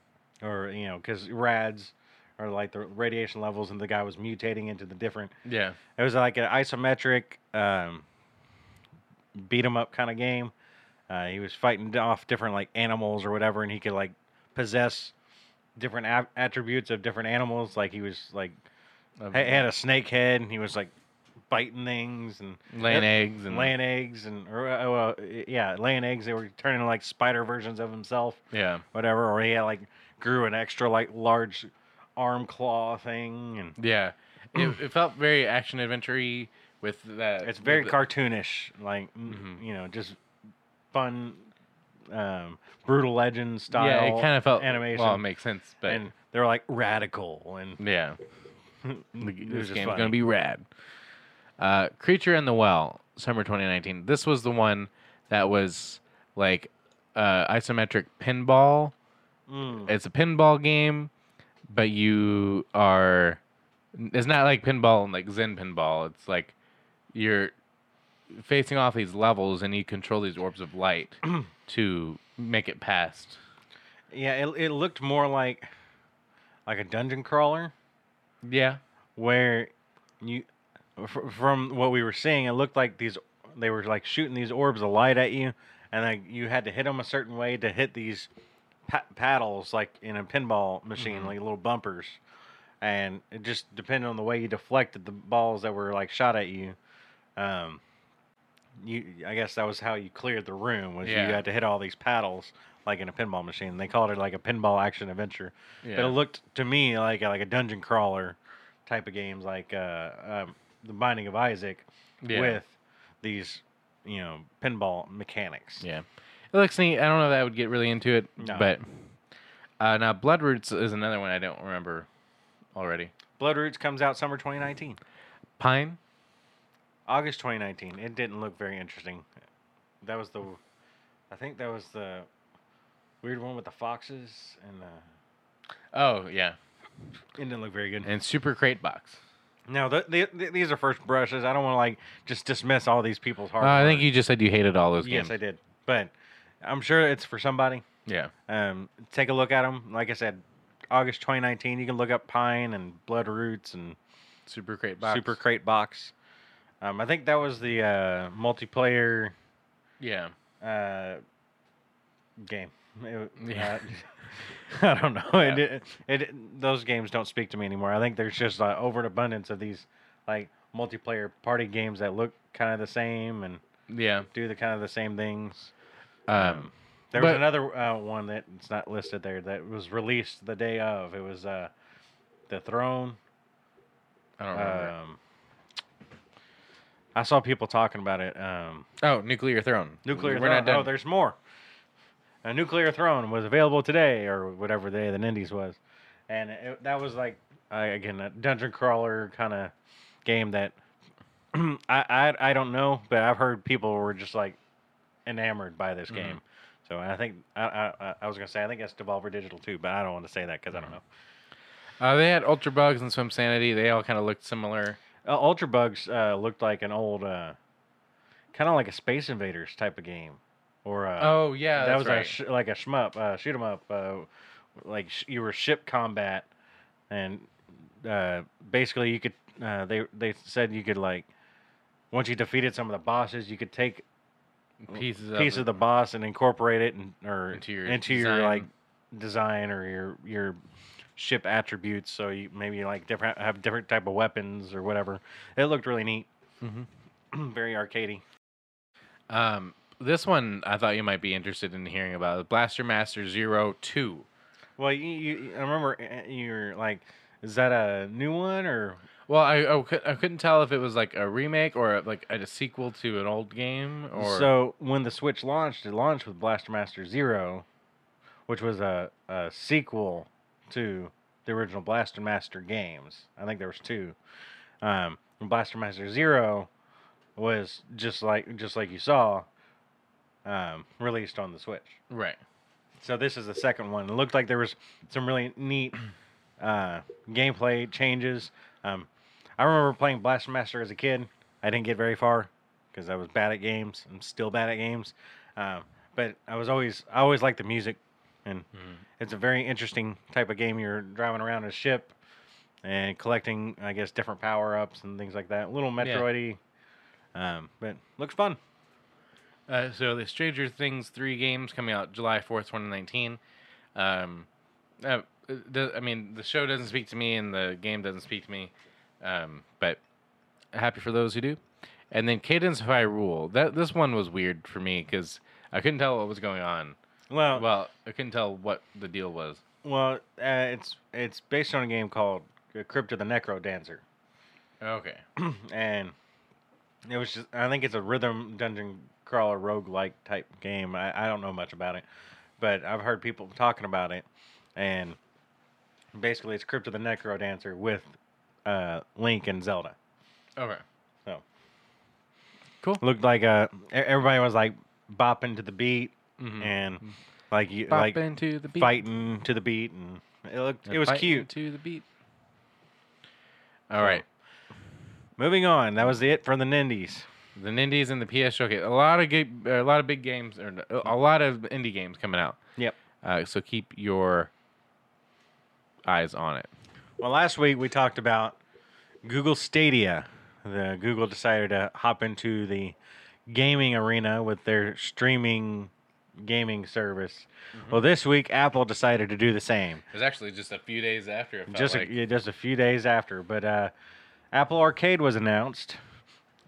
or, you know, because rads are like the radiation levels, and the guy was mutating into the different. Yeah. It was like an isometric um, beat 'em up kind of game. Uh, he was fighting off different like animals or whatever, and he could like possess different a- attributes of different animals. Like he was like ha- had a snake head, and he was like biting things and laying eggs and laying eggs and or uh, uh, yeah, laying eggs. They were turning like spider versions of himself, Yeah. whatever. Or he had like grew an extra like large arm claw thing, and Yeah. It, it felt very action adventure with that. it's very cartoonish, like mm, Mhm. you know, just fun, um, brutal legend style. Yeah, it kind of felt animation. Well, it makes sense, but and they're like radical and yeah, [laughs] it the- was this game's funny. gonna be rad. Uh, Creature in the Well, summer 2019. This was the one that was like uh, isometric pinball. Mm. It's a pinball game, but you are. It's not like pinball and like Zen pinball. It's like you're facing off these levels and you control these orbs of light [clears throat] to make it past. Yeah, it, it looked more like like a dungeon crawler Yeah. where you fr- from what we were seeing, it looked like these they were like shooting these orbs of light at you, and like you had to hit them a certain way to hit these pa- paddles, like in a pinball machine, like little bumpers, and it just depended on the way you deflected the balls that were like shot at you. Um, you, I guess that was how you cleared the room. Was Yeah. you had to hit all these paddles like in a pinball machine. They called it like a pinball action adventure. But it looked to me like a, like a dungeon crawler type of games, like uh, um, the Binding of Isaac, Yeah. with these you know pinball mechanics. Yeah. It looks neat. I don't know if I would get really into it, No. but uh, now Bloodroots is another one I don't remember already. Bloodroots comes out summer 2019, Pine. August 2019. It didn't look very interesting. That was the, I think that was the weird one with the foxes, and uh, Oh yeah, it didn't look very good. and Super Crate Box. No, the, the, the, these are first brushes. I don't want to like just dismiss all these people's hard. Uh, I work. think you just said you hated all those Yes, games. I did, but I'm sure it's for somebody. Yeah. Um, take a look at them. Like I said, August 2019. You can look up Pine and Bloodroots and Super Crate Box. Super Crate Box. Um, I think that was the uh, multiplayer Yeah. uh, game. It- Yeah. uh, [laughs] I don't know. Yeah. It, it, it those games don't speak to me anymore. I think there's just uh, over an abundance of these like multiplayer party games that look kind of the same and Yeah. do the kind of the same things. Um, There was But- another uh, one that it's not listed there that was released the day of. It was uh, the Throne. I don't remember. Um, I saw people talking about it. Um, oh, Nuclear Throne. Nuclear We're Throne. not done. Oh, there's more. A Nuclear Throne was available today, or whatever day the Nindies was, and it, that was like uh, again a dungeon crawler kind of game that [clears throat] I, I I don't know, but I've heard people were just like enamored by this Mhm. game. So I think I, I I- I was gonna say I think that's Devolver Digital too, but I don't want to say that because I don't know. Uh, they had Ultra Bugs and Swimsanity. They all kind of looked similar. Uh, Ultra Bugs uh, looked like an old, uh, kind of like a Space Invaders type of game, or uh, oh yeah, that was right. a sh- like a shmup, uh, shoot 'em up, uh, like sh- you were ship combat, and uh, basically you could. Uh, they they said you could like once you defeated some of the bosses, you could take pieces piece of, of the boss and incorporate it and or Into your into your like design. design or your your ship attributes. So you maybe like different have different type of weapons or whatever. It looked really neat, Mhm. [clears throat] very arcadey. Um, this one I thought you might be interested in hearing about. Blaster Master Zero Two. Well, you, you I remember uh, you're like, is that a new one or? Well, I, I, I couldn't tell if it was like a remake or like a, sequel to an old game or So when the Switch launched, it launched with Blaster Master Zero, which was a, a sequel to the original Blaster Master games. I think there was two. Um, Blaster Master Zero was just like just like you saw, um, released on the Switch. right. So this is the second one. It looked like there was some really neat uh, gameplay changes. Um, I remember playing Blaster Master as a kid. I didn't get very far because I was bad at games. I'm still bad at games, um, but I was always I always liked the music, and Mhm. it's a very interesting type of game. You're driving around a ship and collecting, I guess, different power ups and things like that. A little Yeah. Metroidy, um, but looks fun. Uh, so the Stranger Things three games coming out July fourth, twenty nineteen. Um, uh, the, I mean, the show doesn't speak to me, and the game doesn't speak to me. Um, but happy for those who do. And then Cadence of Hyrule. That this one was weird for me because I couldn't tell what was going on. Well, Well, I couldn't tell what the deal was. Well, uh, it's it's based on a game called uh, Crypt of the NecroDancer, Okay. [clears throat] and it was just I think it's a rhythm dungeon crawler roguelike type game. I, I don't know much about it, but I've heard people talking about it, and basically it's Crypt of the NecroDancer with uh, Link and Zelda. Okay. So Cool. looked like uh everybody was like bopping to the beat Mhm. and like you Bop like into the beat. fighting to the beat, and it looked it was cute. To the beat. All right. Moving on, that was it for the Nindies. The Nindies and the PS Showcase. A lot of ga- a lot of big games, or a lot of indie games coming out. Yep. Uh, so keep your eyes on it. Well, last week we talked about Google Stadia. The Google decided to hop into the gaming arena with their streaming gaming service. Well, this week Apple decided to do the same. It was actually just a few days after. Just like. a, yeah, just a few days after, but uh, Apple Arcade was announced.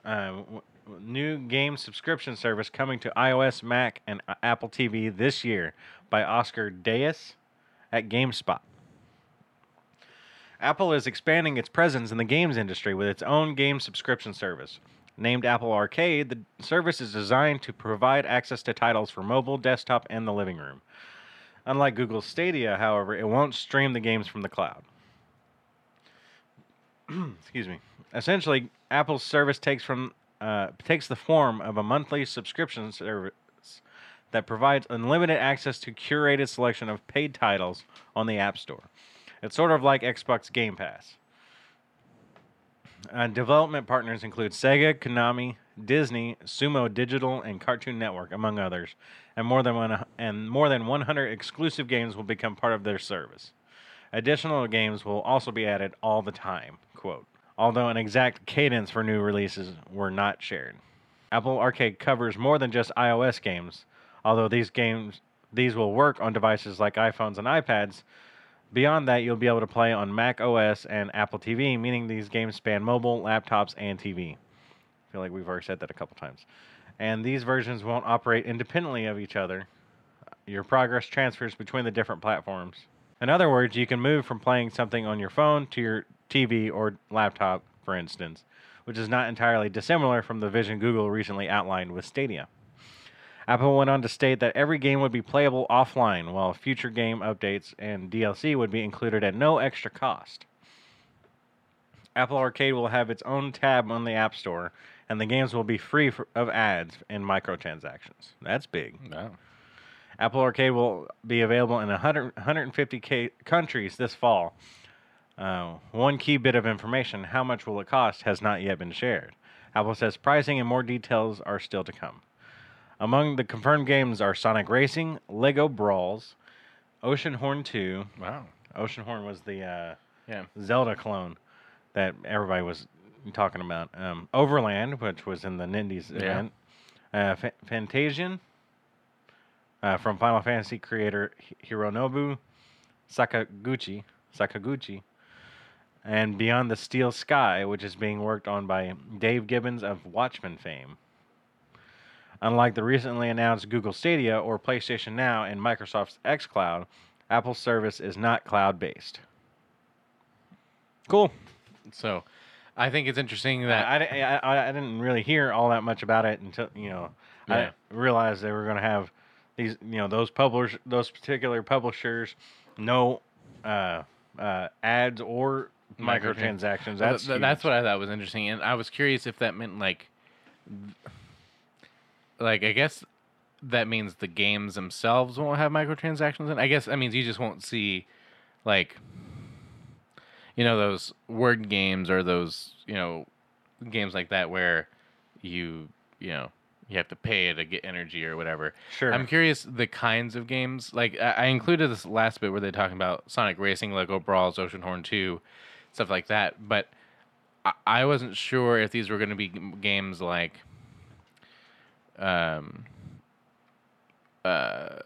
Uh, w- new game subscription service coming to iOS, Mac, and uh, Apple TV this year by Oscar Dayus at GameSpot. Apple is expanding its presence in the games industry with its own game subscription service. Named Apple Arcade, the service is designed to provide access to titles for mobile, desktop, and the living room. Unlike Google Stadia, however, it won't stream the games from the cloud. [clears throat] Excuse me. Essentially, Apple's service takes from uh, takes the form of a monthly subscription service that provides unlimited access to curated selection of paid titles on the App Store. It's sort of like Xbox Game Pass. Uh, development partners include Sega, Konami, Disney, Sumo Digital, and Cartoon Network, among others, and more than one and more than 100 exclusive games will become part of their service. Additional games will also be added all the time. Quote. Although an exact cadence for new releases were not shared. Apple Arcade covers more than just iOS games, although these games these will work on devices like iPhones and iPads. Beyond that, you'll be able to play on Mac OS and Apple TV, meaning these games span mobile, laptops, and TV. I feel like we've already said that a couple times. and these versions won't operate independently of each other. Your progress transfers between the different platforms. In other words, you can move from playing something on your phone to your TV or laptop, for instance, which is not entirely dissimilar from the vision Google recently outlined with Stadia. Apple went on to state that every game would be playable offline, while future game updates and DLC would be included at no extra cost. Apple Arcade will have its own tab on the App Store, and the games will be free for, of ads and microtransactions. That's big. No. Apple Arcade will be available in 100, 150 ca- countries this fall. Uh, one key bit of information how much will it cost has not yet been shared. Apple says pricing and more details are still to come. Among the confirmed games are Sonic Racing, Lego Brawls, Oceanhorn 2. Wow. Oceanhorn was the uh, Yeah. Zelda clone that everybody was talking about. Um, Overland, which was in the Nindies Yeah. event. Uh, Fa- Fantasian uh, from Final Fantasy creator Hi- Hironobu Sakaguchi. Sakaguchi. And Beyond the Steel Sky, which is being worked on by Dave Gibbons of Watchmen fame. Unlike the recently announced Google Stadia or PlayStation Now and Microsoft's xCloud, Apple's service is not cloud based. Cool. So, I think it's interesting that I, I, I didn't really hear all that much about it until you know Yeah. I realized they were going to have these you know those publish those particular publishers no uh, uh, ads or microtransactions. That's that's huge. what I thought was interesting, and I was curious if that meant like, like I guess that means the games themselves won't have microtransactions. And I guess that means you just won't see, like, you know, those word games or those you know games like that where you you know you have to pay to get energy or whatever. Sure. I'm curious the kinds of games. Like I, I included this last bit where they're talking about Sonic Racing, Lego Brawls, Oceanhorn 2, stuff like that. But I, I wasn't sure if these were going to be games like, um, uh,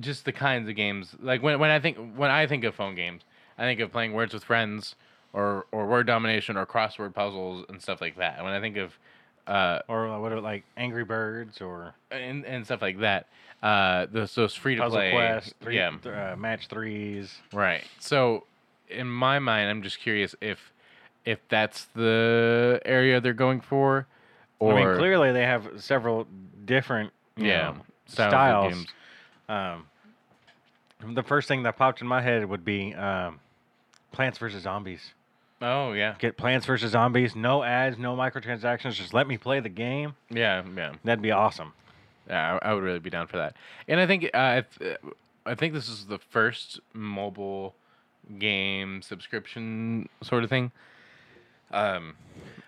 just the kinds of games. Like when when I think when I think of phone games, I think of playing Words with Friends or or word domination or crossword puzzles and stuff like that. When I think of uh, or what are like Angry Birds or and, and stuff like that. Uh, those those free to play, Quest, three, yeah, th- uh, Match Threes. right. So, in my mind, I'm just curious if if that's the area they're going for, or I mean, clearly they have several different yeah know, styles. games. Um, the first thing that popped in my head would be um, Plants vs Zombies. Oh yeah, Get Plants vs Zombies, no ads, no microtransactions. Just let me play the game. yeah, yeah. That'd be awesome. Yeah, I, I would really be down for that. And I think uh, I think this is the first mobile game subscription sort of thing. Um,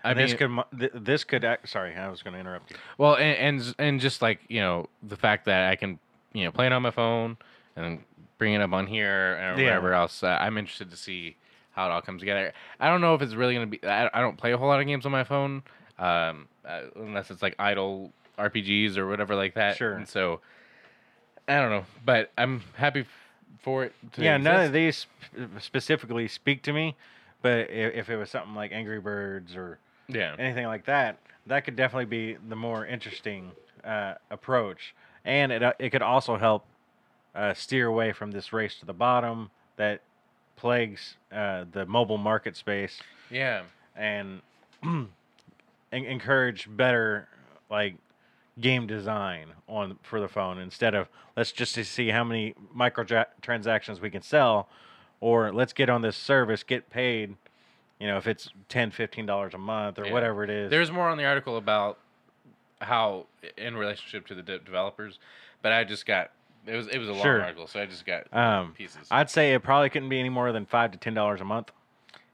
I this mean, could this could act, sorry, I was going to interrupt you. Well, and, and and just like you know the fact that I can you know play it on my phone and bring it up on here and Yeah. whatever else, uh, I'm interested to see how it all comes together. I don't know if it's really gonna be. I, I don't play a whole lot of games on my phone, um, uh, unless it's like idle RPGs or whatever like that. Sure. And so I don't know, but I'm happy for it. To yeah, none of these specifically speak to me, but if, if it was something like Angry Birds or Yeah. anything like that, that could definitely be the more interesting uh, approach, and it uh, it could also help uh, steer away from this race to the bottom that plagues uh, the mobile market space, Yeah. and [clears throat] en- encourage better like game design on for the phone instead of let's just to see how many microtransactions we can sell or let's get on this service get paid you know if it's 10 15 dollars a month or Yeah. whatever it is There's more on the article about how in relationship to the de- developers, but I just got it was it was a long Sure. article, so I just got um pieces. i'd say it probably couldn't be any more than five to ten dollars a month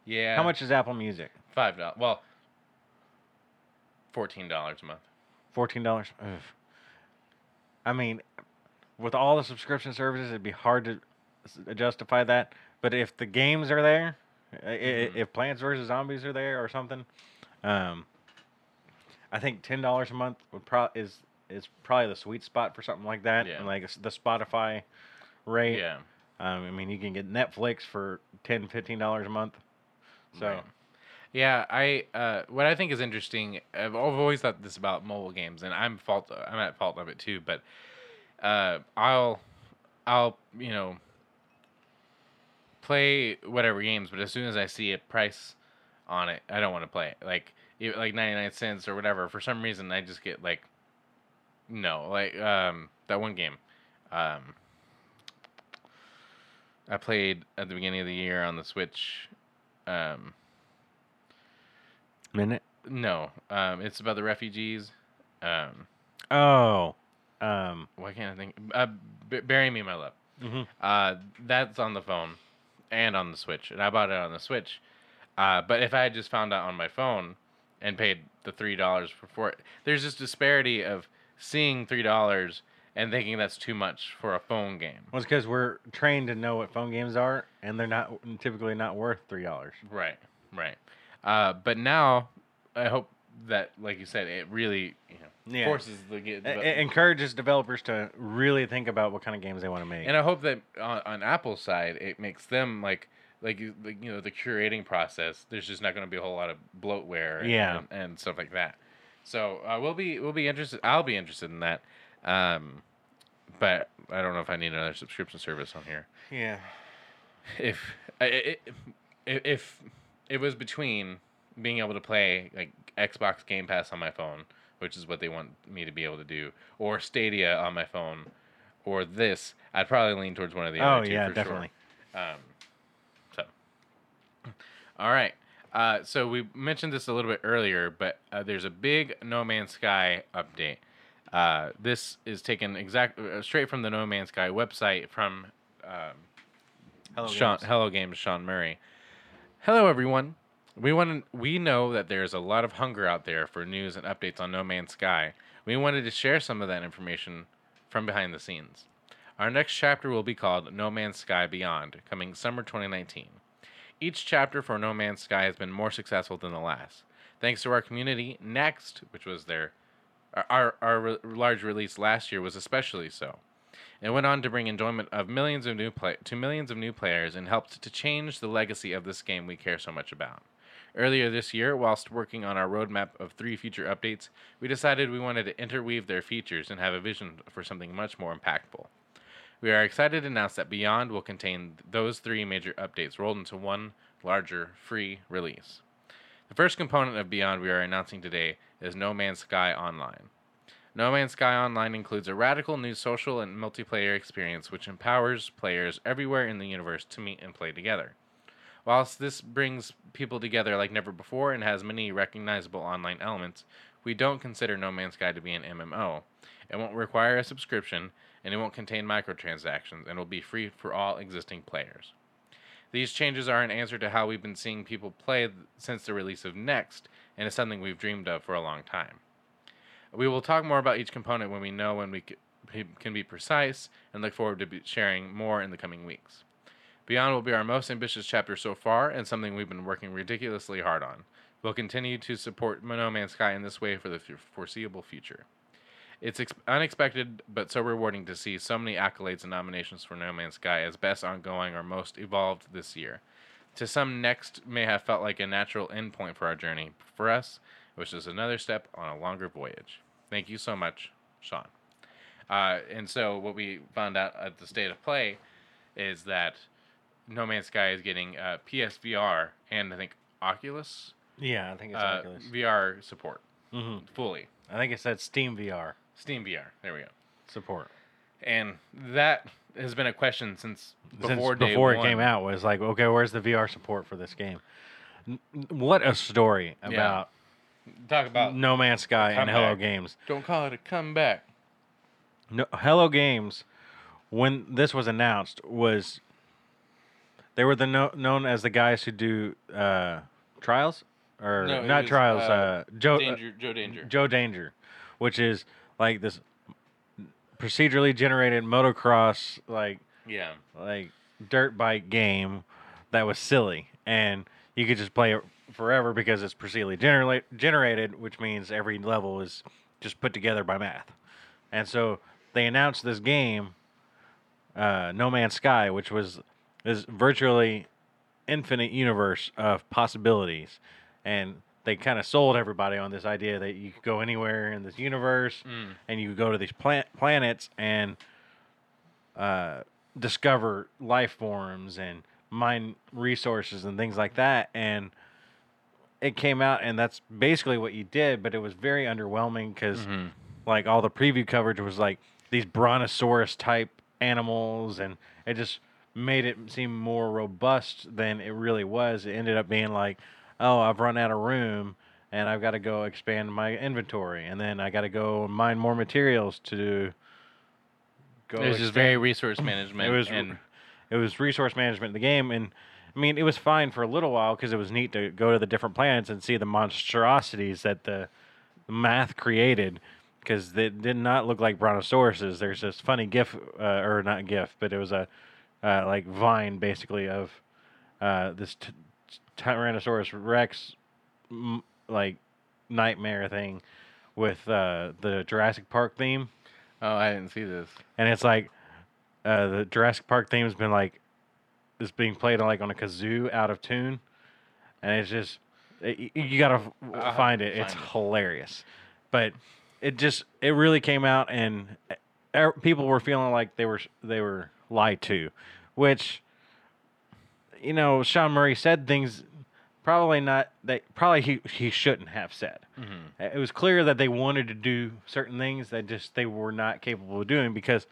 yeah. how much is apple music Five dollars. Well, fourteen dollars a month. fourteen dollars i mean with all the subscription services it'd be hard to justify that but if the games are there Mhm. if plants vs zombies are there or something um i think ten dollars a month would pro is is probably the sweet spot for something like that Yeah. and like the spotify rate Yeah. um, i mean you can get netflix for 10 15 dollars a month so Right. Yeah, I uh, what I think is interesting. I've, I've always thought this about mobile games, and I'm fault. I'm at fault of it too. But uh, I'll I'll you know play whatever games, but as soon as I see a price on it, I don't want to play it. Like e- like ninety nine cents or whatever. For some reason, I just get like no, like um that one game. Um, I played at the beginning of the year on the Switch. Um, Minute. no, um, it's about the refugees. Um, Oh. Um. why can't I think? Uh, B- Bury Me, My Love. mhm. Uh, that's on the phone and on the Switch, and I bought it on the Switch. Uh, but if I had just found out on my phone and paid the three dollars for, for it, there's this disparity of seeing three dollars and thinking that's too much for a phone game. Well, it's because we're trained to know what phone games are, and they're not typically not worth three dollars. Right, right. Uh, but now, I hope that, like you said, it really you know, Yeah. forces the get. It encourages developers to really think about what kind of games they want to make. And I hope that on, on Apple's side, it makes them like like you know the curating process. There's just not going to be a whole lot of bloatware, and, Yeah. and, and stuff like that. So uh, we'll be we'll be interested. I'll be interested in that. Um, but I don't know if I need another subscription service on here. yeah. [laughs] If if if it was between being able to play like Xbox Game Pass on my phone, which is what they want me to be able to do, or Stadia on my phone, or this, I'd probably lean towards one of the Oh other two. yeah, for definitely. Sure. Um, so, all right. Uh, so we mentioned this a little bit earlier, but uh, there's a big No Man's Sky update. Uh, this is taken exact uh, straight from the No Man's Sky website from um, Hello, Sean, games. Hello Games, Sean Murray. Hello, everyone. We want to, we know that there's a lot of hunger out there for news and updates on No Man's Sky. We wanted to share some of that information from behind the scenes. Our next chapter will be called No Man's Sky Beyond, coming summer 2019. Each chapter for No Man's Sky has been more successful than the last. Thanks to our community, Next, which was their our, our, large release last year, was especially so. It went on to bring enjoyment of millions of new play- to millions of new players and helped to change the legacy of this game we care so much about. Earlier this year, whilst working on our roadmap of three future updates, we decided we wanted to interweave their features and have a vision for something much more impactful. We are excited to announce that Beyond will contain those three major updates rolled into one larger free release. The first component of Beyond we are announcing today is No Man's Sky Online. No Man's Sky Online includes a radical new social and multiplayer experience which empowers players everywhere in the universe to meet and play together. Whilst this brings people together like never before and has many recognizable online elements, we don't consider No Man's Sky to be an MMO. It won't require a subscription, and it won't contain microtransactions, and will be free for all existing players. These changes are an answer to how we've been seeing people play since the release of Next, and is something we've dreamed of for a long time. We will talk more about each component when we know when we can be precise, and look forward to sharing more in the coming weeks. Beyond will be our most ambitious chapter so far, and something we've been working ridiculously hard on. We'll continue to support No Man's Sky in this way for the foreseeable future. It's ex- unexpected but so rewarding to see so many accolades and nominations for No Man's Sky as best ongoing or most evolved this year. To some, next may have felt like a natural endpoint for our journey. For us, it was just another step on a longer voyage. Thank you so much, Sean. Uh, and so, what we found out at the state of play is that No Man's Sky is getting uh, PSVR and I think Oculus, Yeah, I think it's uh, Oculus. VR support hmm fully. I think it said Steam VR Steam VR. There we go. support. And that has been a question since before Since before it came out was like, okay, where's the VR support for this game? What a story about Talk about No Man's Sky and Hello. Games. don't call it a comeback. No, Hello Games, when this was announced, was they were the no, known as the guys who do uh, trials or No, it not was, trials. uh, Uh, Joe Danger, Joe Danger. Joe Danger, which is like this procedurally generated motocross like yeah. like dirt bike game that was silly and you could just play it forever because it's procedurally genera- generated which means every level is just put together by math and so they announced this game uh, no man's sky which was this virtually infinite universe of possibilities and they kind of sold everybody on this idea that you could go anywhere in this universe, Mm. and you could go to these plant planets and uh, discover life forms and mine resources and things like that. And it came out, and that's basically what you did. But it was very underwhelming because, Mhm. like, all the preview coverage was like these brontosaurus type animals, and it just made it seem more robust than it really was. It ended up being like, oh, I've run out of room. And I've got to go expand my inventory, and then I got to go mine more materials to go. It was just very resource management. it was and it was resource management in the game and i mean it was fine for a little while because it was neat to go to the different planets and see the monstrosities that the math created because they did not look like brontosauruses there's this funny gif uh, or not gif but it was a uh, like vine basically of uh, this t- tyrannosaurus rex m- like nightmare thing with uh, the jurassic park theme oh, I didn't see this. and it's like uh, the Jurassic Park theme has been like is being played on like on a kazoo out of tune, and it's just it, you gotta I'll find it. to It's it. hilarious, but it just it really came out and people were feeling like they were they were lied to, which you know Sean Murray said things probably not that probably he he shouldn't have said. Mm-hmm. It was clear that they wanted to do certain things that just they were not capable of doing because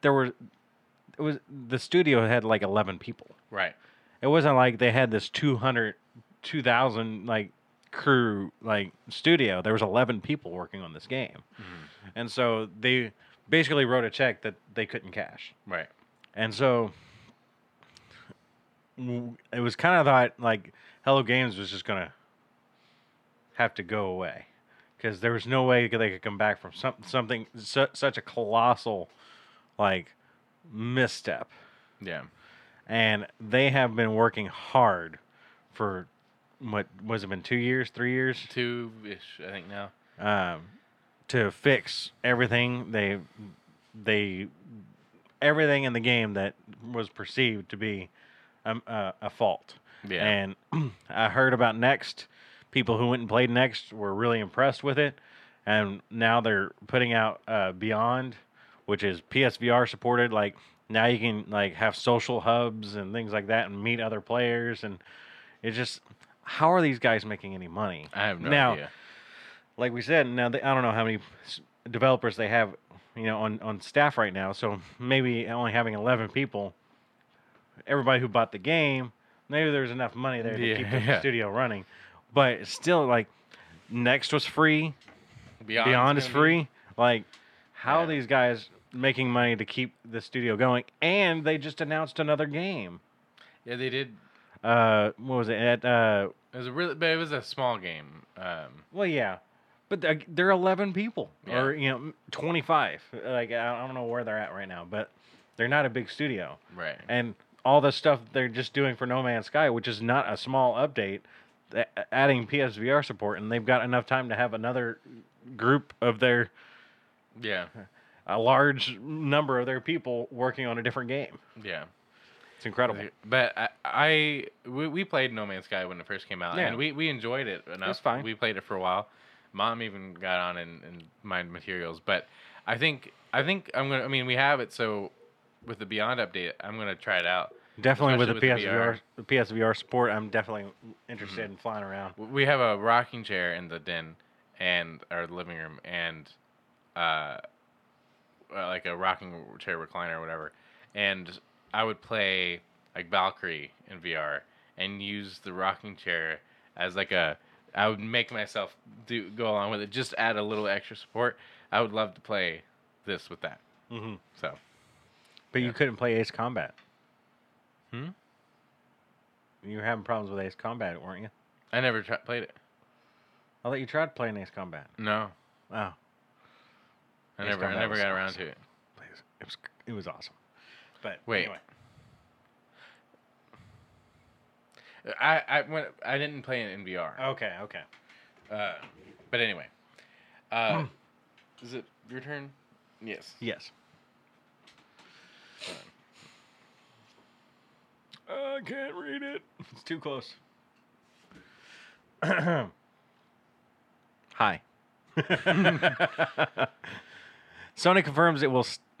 there were it was the studio had like 11 people. Right. It wasn't like they had this 200 2000 like crew like studio. There was 11 people working on this game. And so they basically wrote a check that they couldn't cash. Right. And so it was kind of thought like Hello Games was just gonna have to go away because there was no way they could come back from some, something su- such a colossal like misstep. Yeah. And they have been working hard for what was it been two years, three years Two ish, I think now. um, to fix everything. They they everything in the game that was perceived to be um, uh, a fault. Yeah. And [clears throat] I heard about Next. People who went and played Next were really impressed with it, and now they're putting out uh, Beyond, which is PSVR supported. Like now you can like have social hubs and things like that, and meet other players. And it's just how are these guys making any money? I have no now, idea. Like we said, now they, I don't know how many developers they have, you know, on on staff right now. So maybe only having eleven people, everybody who bought the game, maybe there's enough money there to keep [laughs] the Yeah. studio running. But still, like, Next was free, Beyond's Beyond is gonna be- free. Like, how Yeah. are these guys making money to keep the studio going? And they just announced another game. Yeah, they did. Uh, what was it? At uh, It was a really, but it was a small game. Um, Well, yeah, but they're, they're 11 people or you know 25. Like I don't know where they're at right now, but they're not a big studio, right. and all the stuff they're just doing for No Man's Sky, which is not a small update, adding PSVR support, and they've got enough time to have another group of their Yeah. a large number of their people working on a different game. Yeah. It's incredible. But I, I we, we played No Man's Sky when it first came out, Yeah. and we, we enjoyed it enough. fine. We played it for a while. Mom even got on and, and mined materials, but I think I think I'm gonna. I mean, we have it, so with the Beyond update, I'm gonna try it out. Definitely with the with the PSVR, the PSVR support, I'm definitely interested in flying around. We have a rocking chair in the den and our living room, and uh, uh, like a rocking chair recliner or whatever. And I would play like Valkyrie in VR and use the rocking chair as like a. I would make myself do go along with it, just add a little extra support. I would love to play this with that. Mm-hmm. So But Yeah. you couldn't play Ace Combat. Hmm? You were having problems with Ace Combat, weren't you? I never played it. I thought you tried playing Ace Combat. No, Oh, I Ace never. I never got around to it. it was it was awesome. But Wait. anyway, I I went. I didn't play it in VR. okay, okay. Uh, but anyway, uh, is it your turn? Yes. Yes. I can't read it. It's too close. [clears throat] Hi. [laughs] Sony confirms it will. s- [laughs]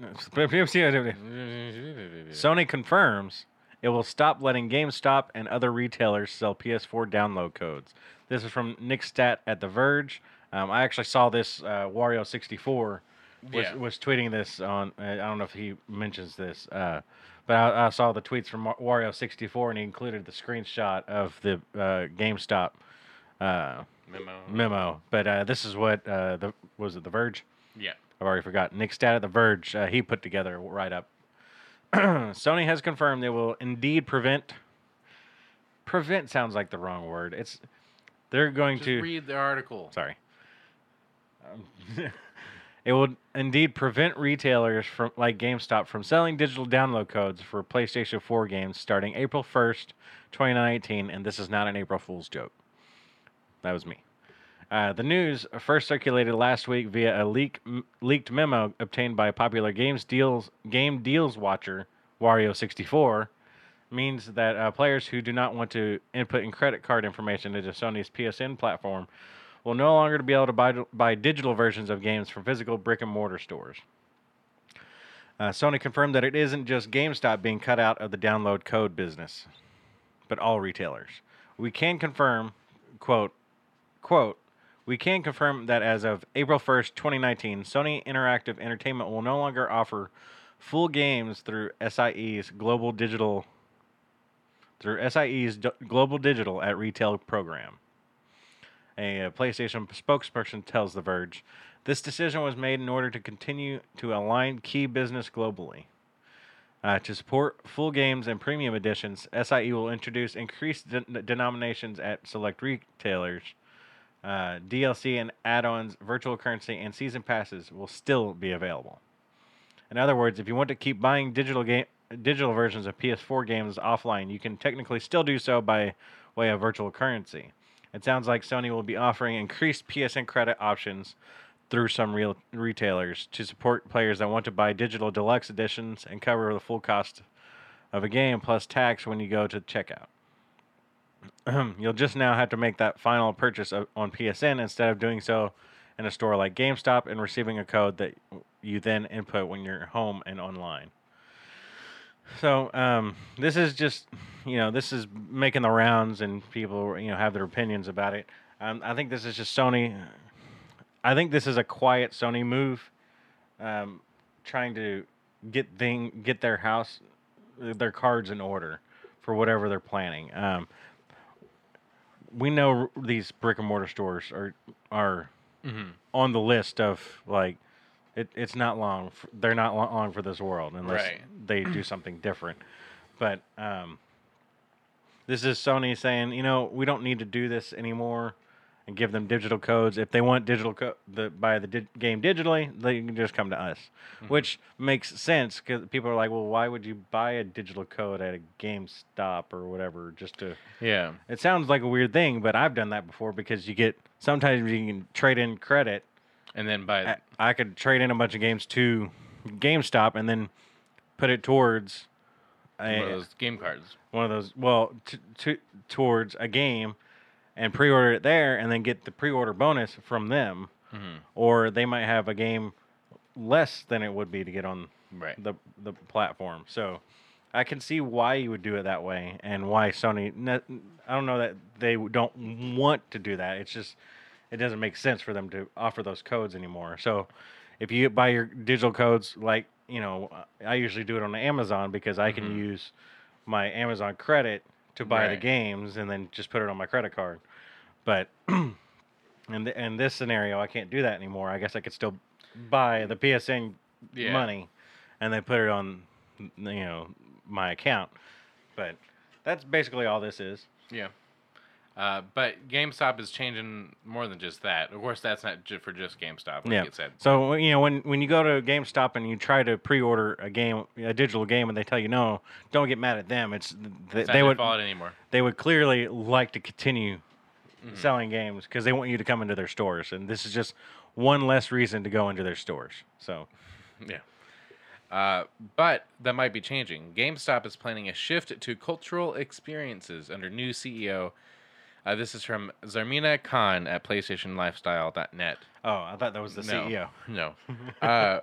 Sony confirms it will stop letting GameStop and other retailers sell PS4 download codes. This is from Nick Statt at The Verge. Um, I actually saw this. Uh, Wario64 was, Yeah. was tweeting this on. Uh, I don't know if he mentions this, uh, but I, I saw the tweets from Wario64 and he included the screenshot of the uh, GameStop uh, Memo. memo. But uh, this is what uh, the was it The Verge? Yeah. I've already forgotten. Nick Statt at The Verge, uh, he put together right up. [clears throat] Sony has confirmed they will indeed prevent. Prevent sounds like the wrong word. It's they're going Just to. read the article. Sorry. Um, [laughs] it will indeed prevent retailers from like GameStop from selling digital download codes for PlayStation 4 games starting April 1st, 2019, and this is not an April Fool's joke. That was me. Uh, the news first circulated last week via a leak, m- leaked memo obtained by popular games deals game deals watcher Wario64 means that uh, players who do not want to input in credit card information into Sony's PSN platform will no longer be able to buy, buy digital versions of games from physical brick and mortar stores. Uh, Sony confirmed that it isn't just GameStop being cut out of the download code business, but all retailers. We can confirm, quote, quote, we can confirm that as of April 1st, 2019, Sony Interactive Entertainment will no longer offer full games through SIE's global digital through SIE's global digital at retail program. A, PlayStation spokesperson tells The Verge, this decision was made in order to continue to align key business globally. Uh, to support full games and premium editions, SIE will introduce increased de- denominations at select retailers. Uh, DLC and add-ons, virtual currency, and season passes will still be available. In other words, if you want to keep buying digital game digital versions of PS4 games offline, you can technically still do so by way of virtual currency. It sounds like Sony will be offering increased PSN credit options through some real retailers to support players that want to buy digital deluxe editions and cover the full cost of a game plus tax when you go to checkout. [clears throat] You'll just now have to make that final purchase on PSN instead of doing so in a store like GameStop and receiving a code that you then input when you're home and online. So um, this is just, you know, this is making the rounds, and people, you know, have their opinions about it. Um, I think this is just Sony. I think this is a quiet Sony move, um, trying to get thing get their house, their cards in order for whatever they're planning. Um, we know these brick and mortar stores are are on the list of like it, it's not long f they're not long for this world unless Right. they do [clears throat] something different. But um this is sony saying you know we don't need to do this anymore and give them digital codes if they want digital co- the buy the di- game digitally they can just come to us mm-hmm. which makes sense because people are like well why would you buy a digital code at a GameStop or whatever just to Yeah. it sounds like a weird thing, but I've done that before because you get sometimes you can trade in credit. And then buy. I, I could trade in a bunch of games to GameStop and then put it towards a, one of those game cards. one of those. Well, t- t- towards a game and pre-order it there, and then get the pre-order bonus from them. Mm-hmm. Or they might have a game less than it would be to get on Right. the the platform. So I can see why you would do it that way and why Sony. I don't know that they don't want to do that. It's just it doesn't make sense for them to offer those codes anymore. So if you buy your digital codes, like you know, I usually do it on Amazon because I can use my Amazon credit to buy the games and then just put it on my credit card. But [clears throat] in th- in this scenario, I can't do that anymore. I guess I could still buy the PSN Yeah. money and then put it on you know my account. But that's basically all this is. Yeah. Uh, but GameStop is changing more than just that. Of course, that's not ju- for just GameStop, like yeah. it said. So you know when when you go to GameStop and you try to pre-order a game, a digital game, and they tell you no, don't get mad at them. It's, th- they would fault anymore. they would clearly like to continue Mm-hmm. selling games because they want you to come into their stores, and this is just one less reason to go into their stores. So [laughs] Yeah. Uh, but that might be changing. GameStop is planning a shift to cultural experiences under new CEO Uh, this is from Zarmena Khan at PlayStationLifestyle.net. Oh, I thought that was the No. CEO. No. [laughs] uh,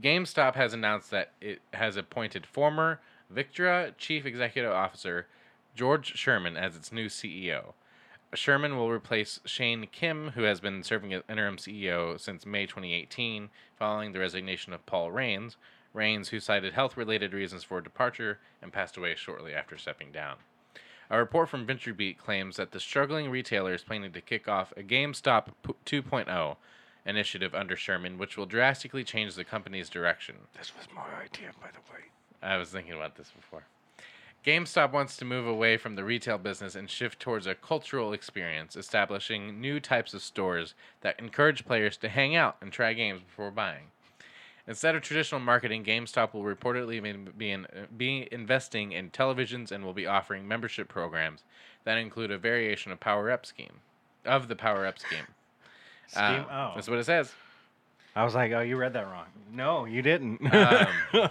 GameStop has announced that it has appointed former Victra Chief Executive Officer George Sherman as its new CEO. Sherman will replace Shane Kim, who has been serving as interim CEO since May 2018, following the resignation of Paul Raines. Raines, who cited health related reasons for departure and passed away shortly after stepping down. A report from VentureBeat claims that the struggling retailer is planning to kick off a GameStop 2.0 initiative under Sherman, which will drastically change the company's direction. This was my idea, by the way. I was thinking about this before. GameStop wants to move away from the retail business and shift towards a cultural experience, establishing new types of stores that encourage players to hang out and try games before buying. Instead of traditional marketing, GameStop will reportedly be, in, be investing in televisions and will be offering membership programs that include a variation of Power Up scheme, of the Power Up scheme. [sighs] Uh, Scheme- oh. That's what it says. I was like, oh, you read that wrong. No, you didn't. Um, [laughs]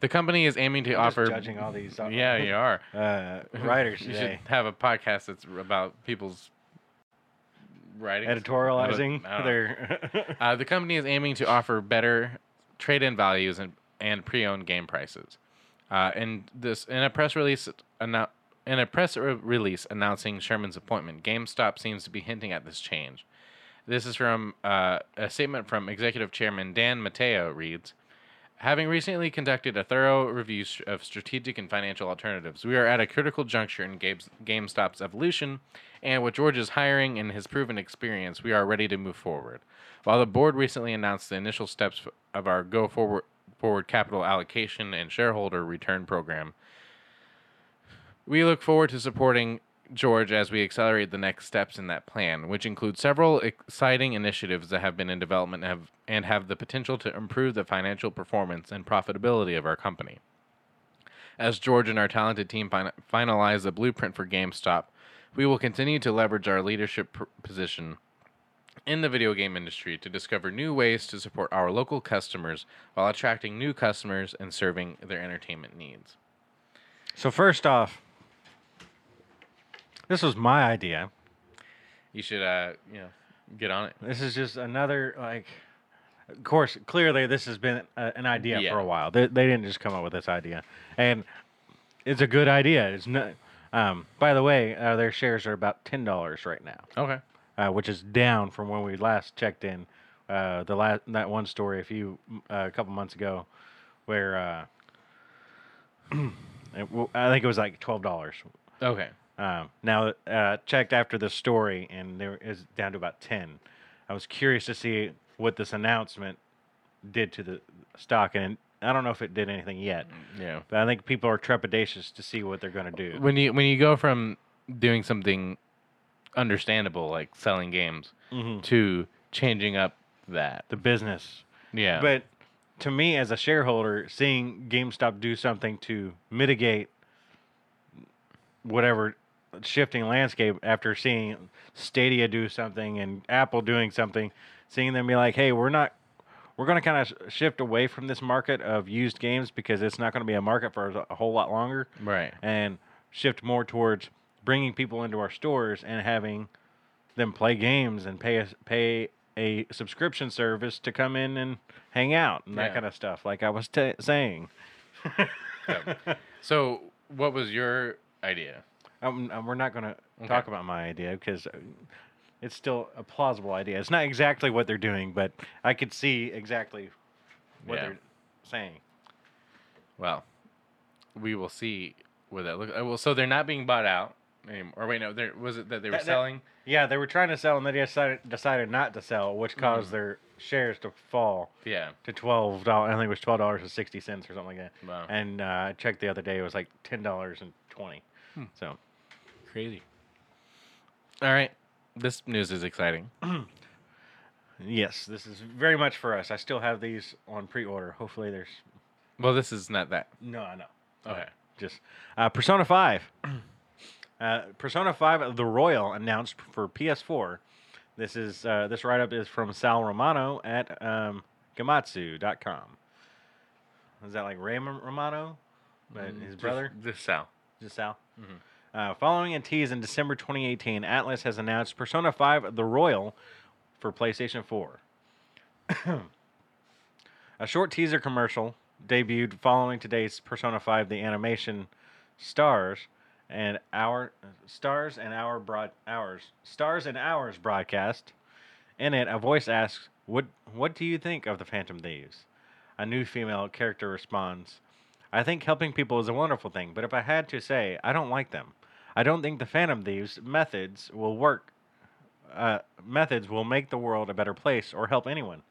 The company is aiming to I'm offer. judging all these. uh, Yeah, you are. [laughs] Uh, writers [laughs] You today. should have a podcast that's about people's writing. Editorializing I their. Uh, the company is aiming to offer better trade-in values and, and pre-owned game prices. Uh, and this in a press release annou- in a press re- release announcing Sherman's appointment, GameStop seems to be hinting at this change. This is from uh, a statement from Executive Chairman Dan DeMatteo reads. Having recently conducted a thorough review of strategic and financial alternatives, we are at a critical juncture in Gabe's, GameStop's evolution, and with George's hiring and his proven experience, we are ready to move forward. While the board recently announced the initial steps of our go forward, forward capital allocation and shareholder return program, we look forward to supporting George as we accelerate the next steps in that plan, which include several exciting initiatives that have been in development and have, and have the potential to improve the financial performance and profitability of our company. As George and our talented team fin- finalize the blueprint for GameStop, we will continue to leverage our leadership pr- position in the video game industry to discover new ways to support our local customers while attracting new customers and serving their entertainment needs. so first off, this was my idea. You should, uh, you know, get on it. This is just another like. Of course, clearly this has been a, an idea Yeah. for a while. They, they didn't just come up with this idea, and it's a good idea. It's not. Um, by the way, uh, their shares are about ten dollars right now, Okay. uh, which is down from when we last checked in. Uh, the last that one story a few uh, a couple months ago, where uh, [clears throat] it, I think it was like twelve dollars. Okay. Um, now, uh, checked after the story, and there is down to about ten. I was curious to see what this announcement did to the stock, and I don't know if it did anything yet. Yeah. But I think people are trepidatious to see what they're going to do. When you when you go from doing something understandable like selling games Mhm. to changing up that. The business, Yeah. but to me as a shareholder, seeing GameStop do something to mitigate whatever shifting landscape after seeing Stadia do something and Apple doing something, seeing them be like, "Hey, we're not we're going to kind of shift away from this market of used games because it's not going to be a market for a a whole lot longer right. and shift more towards bringing people into our stores and having them play games and pay us pay a subscription service to come in and hang out and that kind of stuff like I was t- saying. [laughs] So, what was your idea? Um, um, we're not going to Okay. talk about my idea because it's still a plausible idea. It's not exactly what they're doing, but I could see exactly what Yeah. they're saying. Well, we will see what that look. uh, Well, so they're not being bought out anymore. Or wait, no, there was it that they were That- that- selling. Yeah, they were trying to sell and they decided decided not to sell, which caused their shares to fall. Yeah. to twelve dollars. I think it was twelve dollars and sixty cents or something like that. Wow. And uh, I checked the other day; it was like ten dollars and twenty. Hmm. So Crazy. All right. This news is exciting. [clears throat] yes, this is very much for us. I still have these on pre-order. Hopefully, there's Well, this is not that. no, I know. Okay. Just uh, Persona Five. [clears throat] uh, Persona Five: The Royal announced for PS4. This is uh, this write-up is from Sal Romano at um, Gematsu.com. Is that like Raymond Romano, but his Mm, Just- brother? Just Sal. Just Sal. Uh, following a tease in December 2018, Atlus has announced Persona 5 The Royal for PlayStation 4. [coughs] a short teaser commercial debuted following today's Persona 5 The Animation Stars and our Stars and Our broad hours Stars and Ours broadcast. In it, a voice asks, "What what do you think of the Phantom Thieves?" A new female character responds, I think helping people is a wonderful thing, but if I had to say, I don't like them. I don't think the Phantom Thieves methods will work. Uh, methods will make the world a better place or help anyone.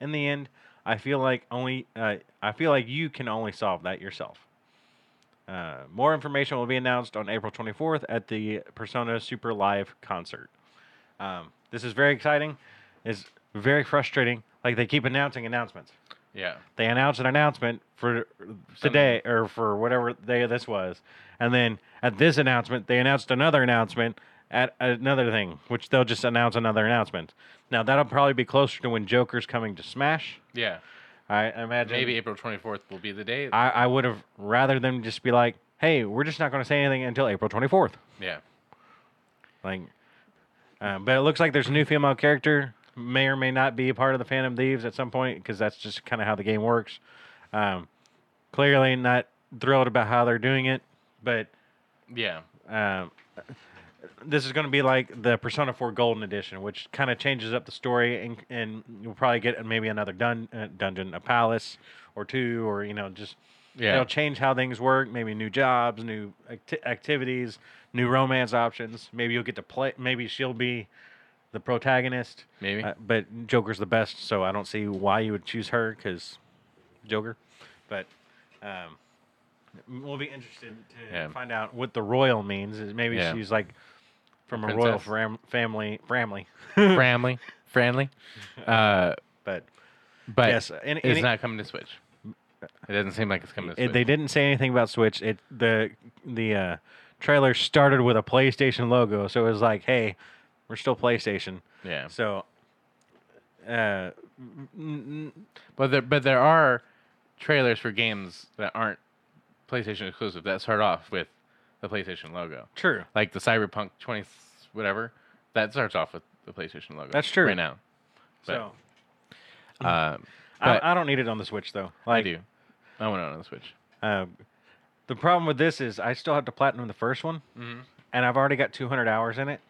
In the end, I feel like only uh, I feel like you can only solve that yourself. Uh, more information will be announced on April 24th at the Persona Super Live concert. Um, this is very exciting. It's very frustrating. Like they keep announcing announcements Yeah. they announced an announcement for today or for whatever day this was and then at this announcement they announced another announcement at another thing which they'll just announce another announcement now that'll probably be closer to when joker's coming to smash Yeah. i imagine Maybe April 24th will be the day. i, I would have rather them just be like hey we're just not going to say anything until april 24th yeah. like um, but it looks like there's a new female character may or may not be a part of the phantom thieves at some point because that's just kind of how the game works um, clearly not thrilled about how they're doing it but Yeah. um, this is going to be like the persona 4 golden edition which kind of changes up the story and, and you'll probably get maybe another dun- uh, dungeon a palace or two or you know just Yeah. They'll change how things work. Maybe new jobs, new acti- activities, new romance options. Maybe you'll get to play. Maybe she'll be the protagonist. Maybe. Uh, but Joker's the best, so I don't see why you would choose her because Joker. But um, we'll be interested to Yeah. find out what the royal means. Is maybe Yeah. she's like from a royal fram- family, family. Framley. Franley. [laughs] Uh, but but Yes, any- it's not coming to Switch. It doesn't seem like it's coming to it, they didn't say anything about Switch. It the the uh, trailer started with a PlayStation logo, so it was like, hey, we're still PlayStation. yeah. So, uh, But there, but there are trailers for games that aren't PlayStation exclusive that start off with the PlayStation logo, true. like the Cyberpunk 20 whatever. That starts off with the PlayStation logo. That's true. Right now. So Um, but I, I don't need it on the Switch though. I do. I want it on the Switch. Uh, the problem with this is I still have to platinum the first one, Mhm. and I've already got 200 hours in it,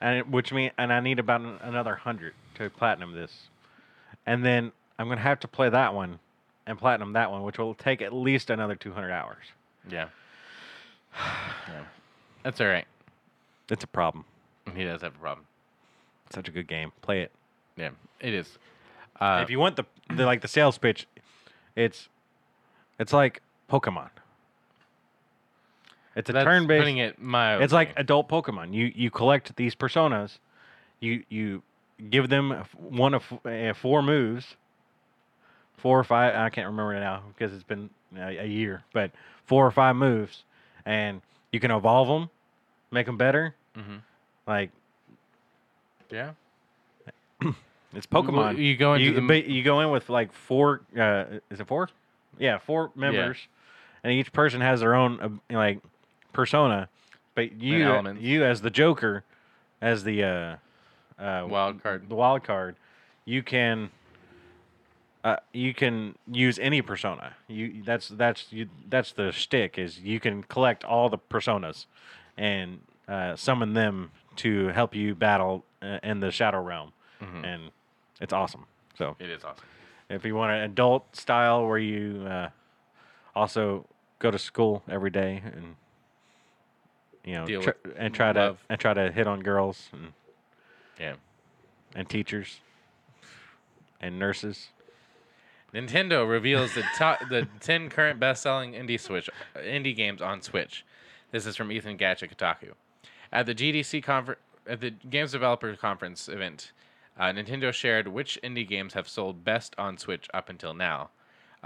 and it, which mean and I need about an, another hundred to platinum this, and then I'm gonna have to play that one, and platinum that one, which will take at least another 200 hours. Yeah. [sighs] yeah. That's all right. It's a problem. He does have a problem. Such a good game. Play it. Yeah, it is. Uh, if you want the, the like the sales pitch, it's it's like Pokemon. It's a that's turn-based. putting it mildly. It's like adult Pokemon. You you collect these personas, you you give them one of uh, four moves, four or five. I can't remember now because it's been a, a year, but four or five moves, and you can evolve them, make them better. Mhm. Like yeah. [clears throat] it's Pokemon. you go into you, the- you go in with like four. Uh, is it four? Yeah, four members, and each person has their own uh, like persona. But you, elements. you as the Joker, as the uh, uh, Wild card. the wild card, you can. Uh, you can use any persona. You that's that's you that's the shtick is you can collect all the personas, and uh, summon them to help you battle uh, in the Shadow Realm, Mm-hmm. and it's awesome. So It is awesome. if you want an adult style where you uh, also go to school every day and you know tr- and try love. to and try to hit on girls and, Yeah. and teachers and nurses. Nintendo reveals the top the [laughs] 10 current best-selling indie Switch indie games on Switch. This is from Ethan Gach at Kotaku. At the GDC confer- at the Games Developers Conference event, uh, Nintendo shared which indie games have sold best on Switch up until now.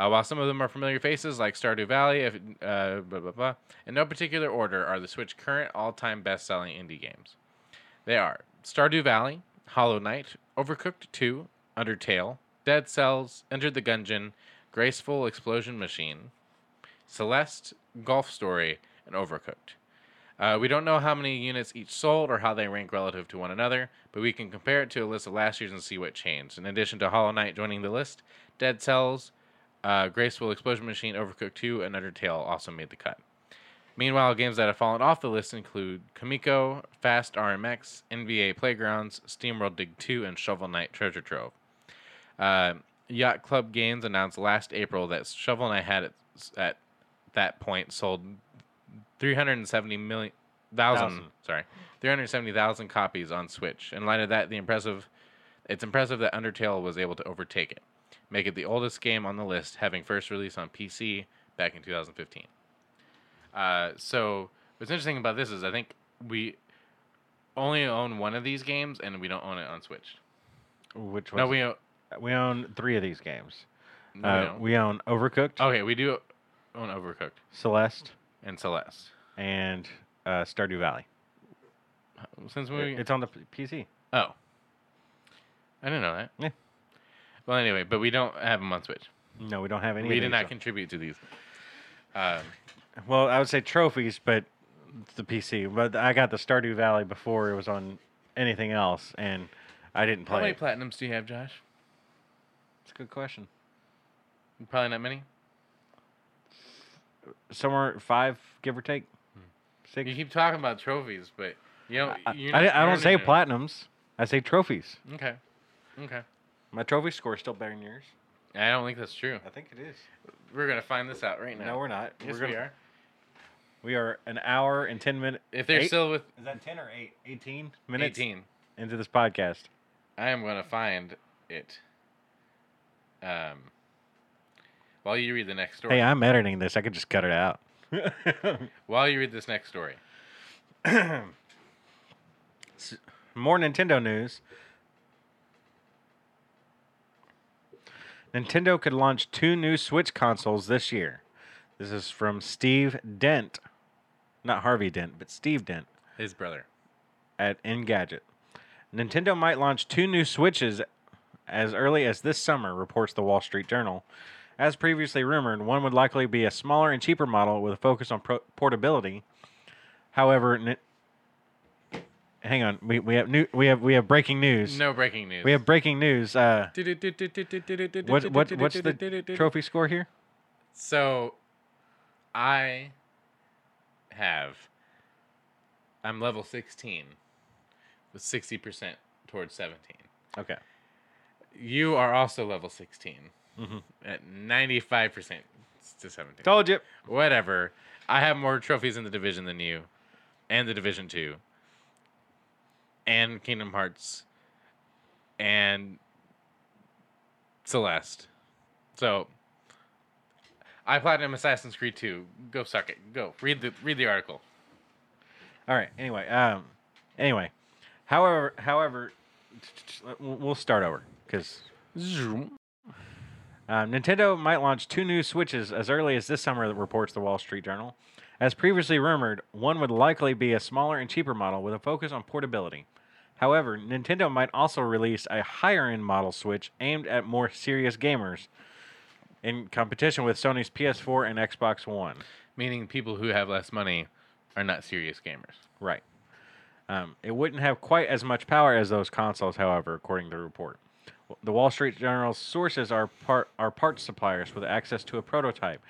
Uh, while some of them are familiar faces like Stardew Valley, if, uh, blah, blah, blah, in no particular order are the Switch current all-time best-selling indie games. They are Stardew Valley, Hollow Knight, Overcooked 2, Undertale, Dead Cells, Enter the Gungeon, Graceful Explosion Machine, Celeste, Golf Story, and Overcooked. Uh, we don't know how many units each sold or how they rank relative to one another, but we can compare it to a list of last year's and see what changed. In addition to Hollow Knight joining the list, Dead Cells, uh, Graceful Explosion Machine, Overcooked 2, and Undertale also made the cut. Meanwhile, games that have fallen off the list include Kamiko, Fast RMX, NBA Playgrounds, SteamWorld Dig 2, and Shovel Knight Treasure Trove. Uh, Yacht Club Games announced last April that Shovel Knight had at, at that point sold 370 million thousand Thousand. sorry 370,000 copies on Switch. In light of that, the impressive it's impressive that Undertale was able to overtake it, make it the oldest game on the list, having first released on PC back in 2015. Uh, so what's interesting about this is I think we only own one of these games and we don't own it on Switch. Which one? No, we own. we own three of these games. No, we Uh, don't. we own Overcooked, okay, we do own Overcooked Celeste, and Celeste. and uh, Stardew Valley. Since we It's on the PC. oh, I didn't know that. Yeah. Well, anyway, but we don't have them on Switch. No, we don't have any. we did not so- contribute to these. Um, Well, I would say trophies, but it's the PC. But I got the Stardew Valley before it was on anything else, and I didn't play. how many it. platinums do you have, Josh? It's a good question. Probably not many. Somewhere five, give or take. Six. You keep talking about trophies, but you. I, you're I, I don't say platinums. I say trophies. Okay. Okay. My trophy score is still better than yours. I don't think that's true. I think it is. We're gonna find this out right now. No, we're not. Yes, we're we gonna, are. We are an hour and ten minutes. If they're eight? still with Is that ten or eight? Eighteen minutes 18, into this podcast. I am gonna find it. Um. While you read the next story. Hey, I'm editing this. I could just cut it out. [laughs] While you read this next story. [clears throat] More Nintendo news. Nintendo could launch two new Switch consoles this year. This is from Steve Dent. Not Harvey Dent, but Steve Dent His brother. at Engadget. Nintendo might launch two new Switches as early as this summer, reports the Wall Street Journal. As previously rumored, one would likely be a smaller and cheaper model with a focus on pro- portability. However, hang on, we, we have new we have we have breaking news. No breaking news. We have breaking news. Uh, what, what, what what's the trophy score here? So, I have. I'm level 16 with 60% towards 17. Okay. You are also level 16 Mhm. at 95% to 17. Told you. Whatever. I have more trophies in the division than you, and the division two, and Kingdom Hearts, and Celeste. So I platinum Assassin's Creed 2. Go suck it. Go read the read the article. All right. Anyway, um, anyway, however, however, we'll we'll start over because Um, Nintendo might launch two new Switches as early as this summer, reports the Wall Street Journal. As previously rumored, one would likely be a smaller and cheaper model with a focus on portability. However, Nintendo might also release a higher end model Switch aimed at more serious gamers in competition with Sony's PS4 and Xbox One. Meaning people who have less money are not serious gamers. Right. Um, it wouldn't have quite as much power as those consoles, however, according to the report. The Wall Street Journal's sources are part are parts suppliers with access to a prototype.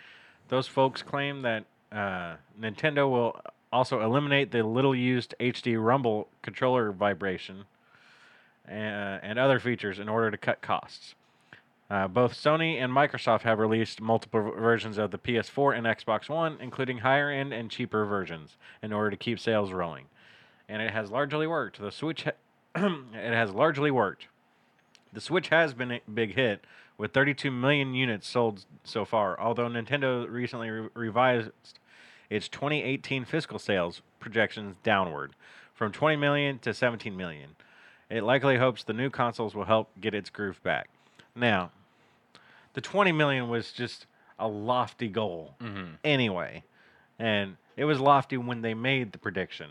Those folks claim that uh, Nintendo will also eliminate the little used HD Rumble controller vibration uh, and other features in order to cut costs. Uh, both Sony and Microsoft have released multiple versions of the PS4 and Xbox One, including higher end and cheaper versions, in order to keep sales rolling. And it has largely worked. The Switch, ha- [clears throat] it has largely worked. The Switch has been a big hit, with 32 million units sold so far. Although Nintendo recently re- revised its 2018 fiscal sales projections downward, from 20 million to 17 million. It likely hopes the new consoles will help get its groove back. Now, the 20 million was just a lofty goal Mm-hmm. anyway, and it was lofty when they made the prediction,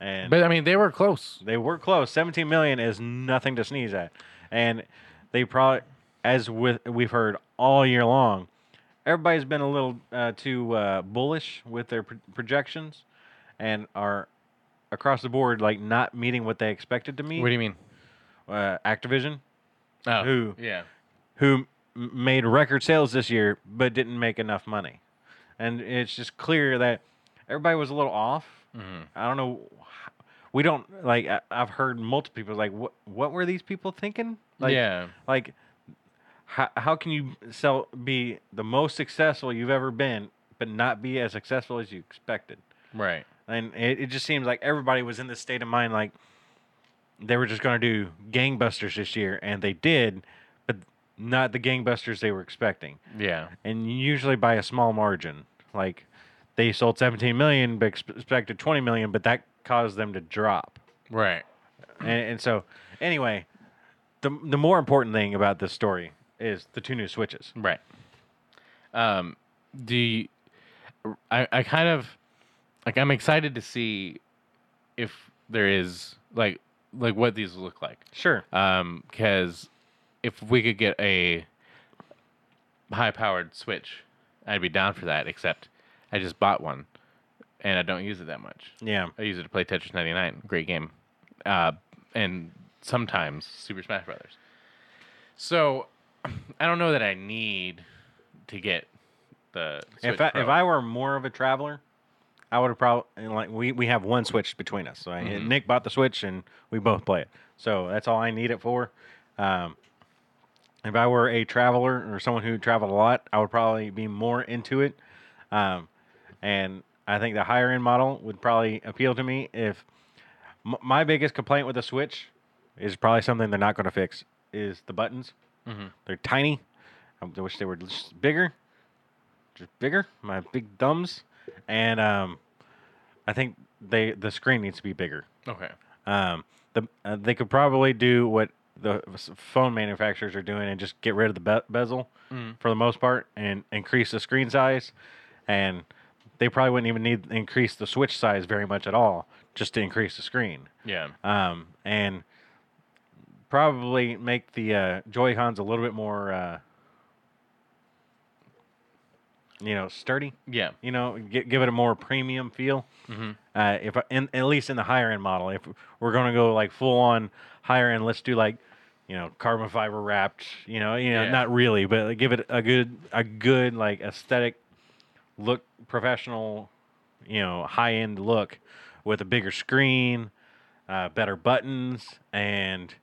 and But I mean, they were close. they were close. 17 million is nothing to sneeze at, and they probably, as with we've heard all year long, everybody's been a little uh, too uh, bullish with their pro- projections, and are across the board like not meeting what they expected to meet. What do you mean? uh, Activision, Oh, Who? Yeah. who m- made record sales this year but didn't make enough money, and it's just clear that everybody was a little off. Mhm. I don't know. We don't like. I- I've heard multiple people like, what What were these people thinking? Like, yeah. like how, how can you sell be the most successful you've ever been but not be as successful as you expected Right. and it, it just seems like everybody was in this state of mind like they were just going to do gangbusters this year and they did but not the gangbusters they were expecting Yeah. and usually by a small margin like they sold 17 million but expected 20 million but that caused them to drop Right. and, and so anyway the, the more important thing about this story is the two new switches Right. Um, you, I, I kind of like I'm excited to see if there is like like what these look like. sure Um, because if we could get a high powered switch, I'd be down for that. Except I just bought one, and I don't use it that much. yeah I use it to play Tetris 99. Great game. Uh, and sometimes Super Smash Brothers. So I don't know that I need to get the Switch if I, Pro. if I were more of a traveler, I would have probably like we, we have one switch between us. So I, Mhm. Nick bought the switch and we both play it. So that's all I need it for. Um, if I were a traveler or someone who traveled a lot, I would probably be more into it. Um, and I think the higher end model would probably appeal to me. If m- my biggest complaint with the Switch is probably something they're not going to fix is the buttons. Mhm. They're tiny. I wish they were just bigger, just bigger. My big thumbs, and um, I think they the screen needs to be bigger. okay. Um, the uh, they could probably do what the phone manufacturers are doing and just get rid of the be- bezel Mhm. for the most part and increase the screen size, and they probably wouldn't even need to increase the switch size very much at all just to increase the screen. Yeah. Um, and probably make the uh, Joy Cons a little bit more, uh, you know, sturdy. Yeah. You know, gi- give it a more premium feel. Mm-hmm. Uh, if in, at least in the higher end model, if we're going to go like full on higher end, let's do like, you know, carbon fiber wrapped. You know, you know, Yeah. not really, but give it a good, a good like aesthetic look, professional, you know, high end look with a bigger screen, uh, better buttons, and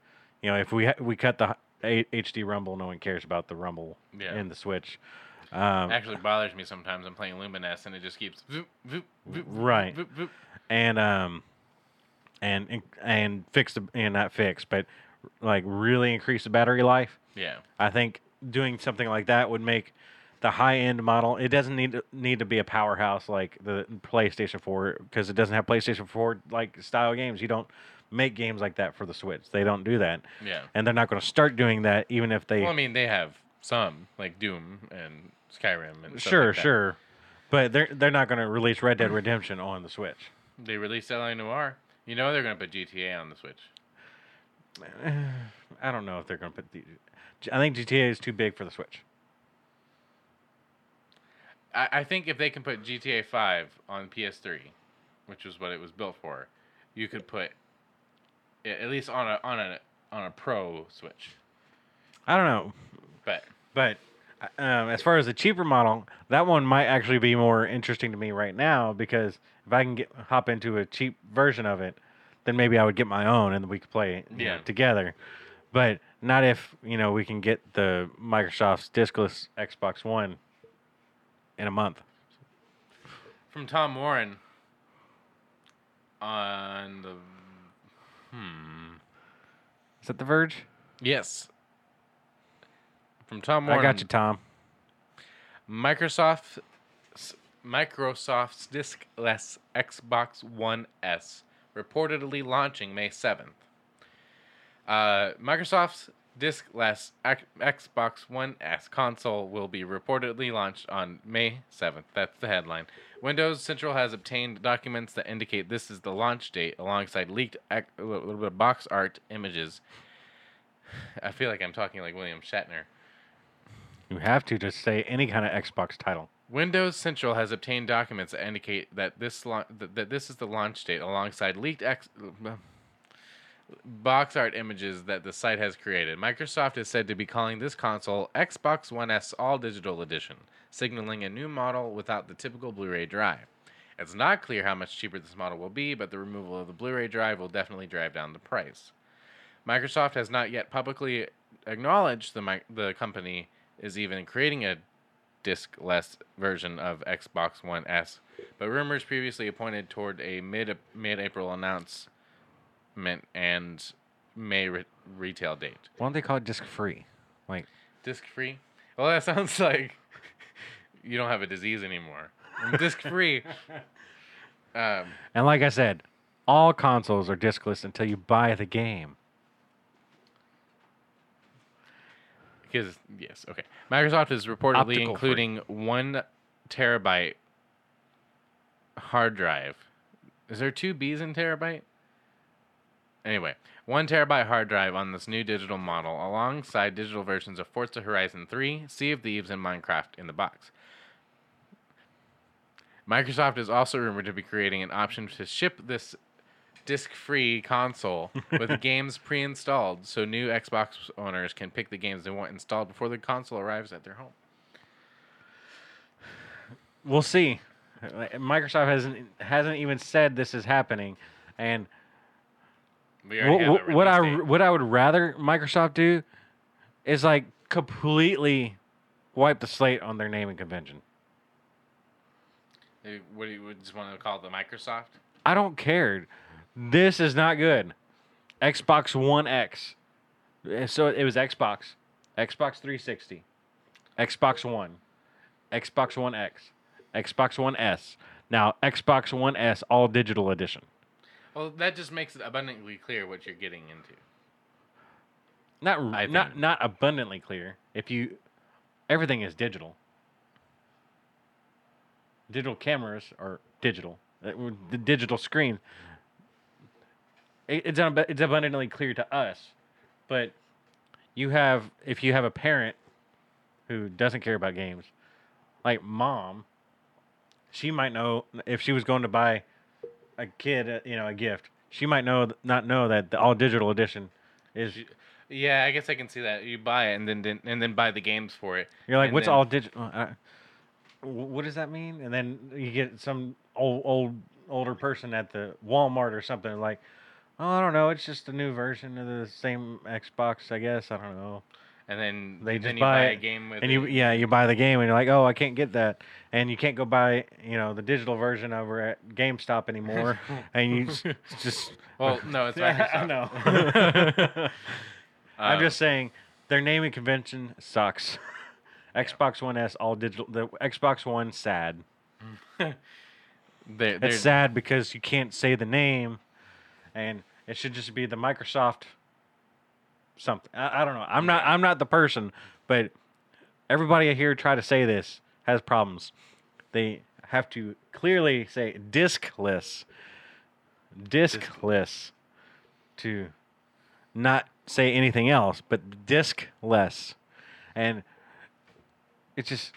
you know, if we ha- we cut the h- HD Rumble, no one cares about the Rumble Yeah. in the Switch. Um, Actually bothers me sometimes. I'm playing Lumines and it just keeps voop, voop, voop, Right. and um and and- and fix the and not fix but like really increase the battery life Yeah. i think doing something like that would make the high end model it doesn't need to, need to be a powerhouse like the playstation 4 because it doesn't have playstation 4 like style games you don't make games like that for the switch they don't do that Yeah. and they're not going to start doing that even if they Well, I mean, they have some like Doom and Skyrim and stuff sure like sure but they're they're not going to release red dead redemption on the switch They released LA Noire. You know they're gonna put GTA on the Switch. [sighs] I don't know if they're going to put the. I think GTA is too big for the Switch. I, I think if they can put GTA Five on PS3, which is what it was built for, you could put it at least on a on a on a Pro Switch. I don't know, But but um, as far as the cheaper model, that one might actually be more interesting to me right now because if I can get hop into a cheap version of it, then maybe I would get my own and we could play you know, Yeah. together. But not if you know we can get the Microsoft's discless Xbox One in a month. from Tom Warren on the hmm Is that The Verge? yes from Tom Warren. I got you, Tom. Microsoft Microsoft's diskless Xbox One S reportedly launching May 7th. Uh, Microsoft's diskless X- Xbox One S console will be reportedly launched on May 7th. That's the headline. Windows Central has obtained documents that indicate this is the launch date alongside leaked ac- a little bit of box art images. I feel like I'm talking like William Shatner. You have to just say any kind of Xbox title. Windows Central has obtained documents that indicate that this lau- that, this is the launch date alongside leaked X, box art images that the site has created. Microsoft is said to be calling this console Xbox One S All Digital Edition, signaling a new model without the typical Blu-ray drive. It's not clear how much cheaper this model will be, but the removal of the Blu-ray drive will definitely drive down the price. Microsoft has not yet publicly acknowledged the mi- the company is even creating a disc-less version of Xbox One S, but rumors previously pointed toward a mid mid-April and May re- retail date. Why don't they call it disc free? Like, Disc-free? Well, that [laughs] sounds like you don't have a disease anymore. Disc-free. [laughs] Um, and like I said, all consoles are discless until you buy the game. Because yes, okay. Microsoft is reportedly Optical free. including one terabyte hard drive. Is there two B's in terabyte? Anyway, one terabyte hard drive on this new digital model, alongside digital versions of Forza Horizon 3, Sea of Thieves, and Minecraft in the box. Microsoft is also rumored to be creating an option to ship this disc-free console [laughs] with games pre-installed, so new Xbox owners can pick the games they want installed before the console arrives at their home. We'll see. Microsoft hasn't hasn't even said this is happening, and We already have what, what I date. what I would rather Microsoft do is like completely wipe the slate on their naming convention. Uh, What do you would just want to call it the Microsoft? I don't care. This is not good. Xbox One X. Uh, So it was Xbox, Xbox 360, Xbox One, Xbox One X, Xbox One S. Now Xbox One S All Digital Edition. Well, that just makes it abundantly clear what you're getting into. Not I not think. not abundantly clear. If you everything is digital. Digital cameras are digital. Uh, The digital screen. It's it's abundantly clear to us, but you have if you have a parent who doesn't care about games, like mom, she might know if she was going to buy a kid, uh, you know, a gift. She might know not know that the all digital edition is Yeah, I guess I can see that. You buy it and then, then and then buy the games for it. You're like, and what's then- all digital? Uh, what does that mean? And then you get some old, old, older person at the Walmart or something like, oh, I don't know, it's just a new version of the same Xbox, I guess. I don't know. And then They then just you buy buy a game with And you, it. yeah, you buy the game and you're like, oh, I can't get that, and you can't go buy, you know, the digital version over at GameStop anymore, [laughs] and you s- just. [laughs] Well, no, it's [laughs] Yeah, I know. I'm just uh, saying their naming convention sucks. Xbox One S all digital. The Xbox One sad. They're, they're, It's sad because you can't say the name, and it should just be the Microsoft something. I, I don't know. I'm not. I'm not the person, but everybody here try to say this has problems. They have to clearly say diskless, diskless, to not say anything else, but diskless, and it's just.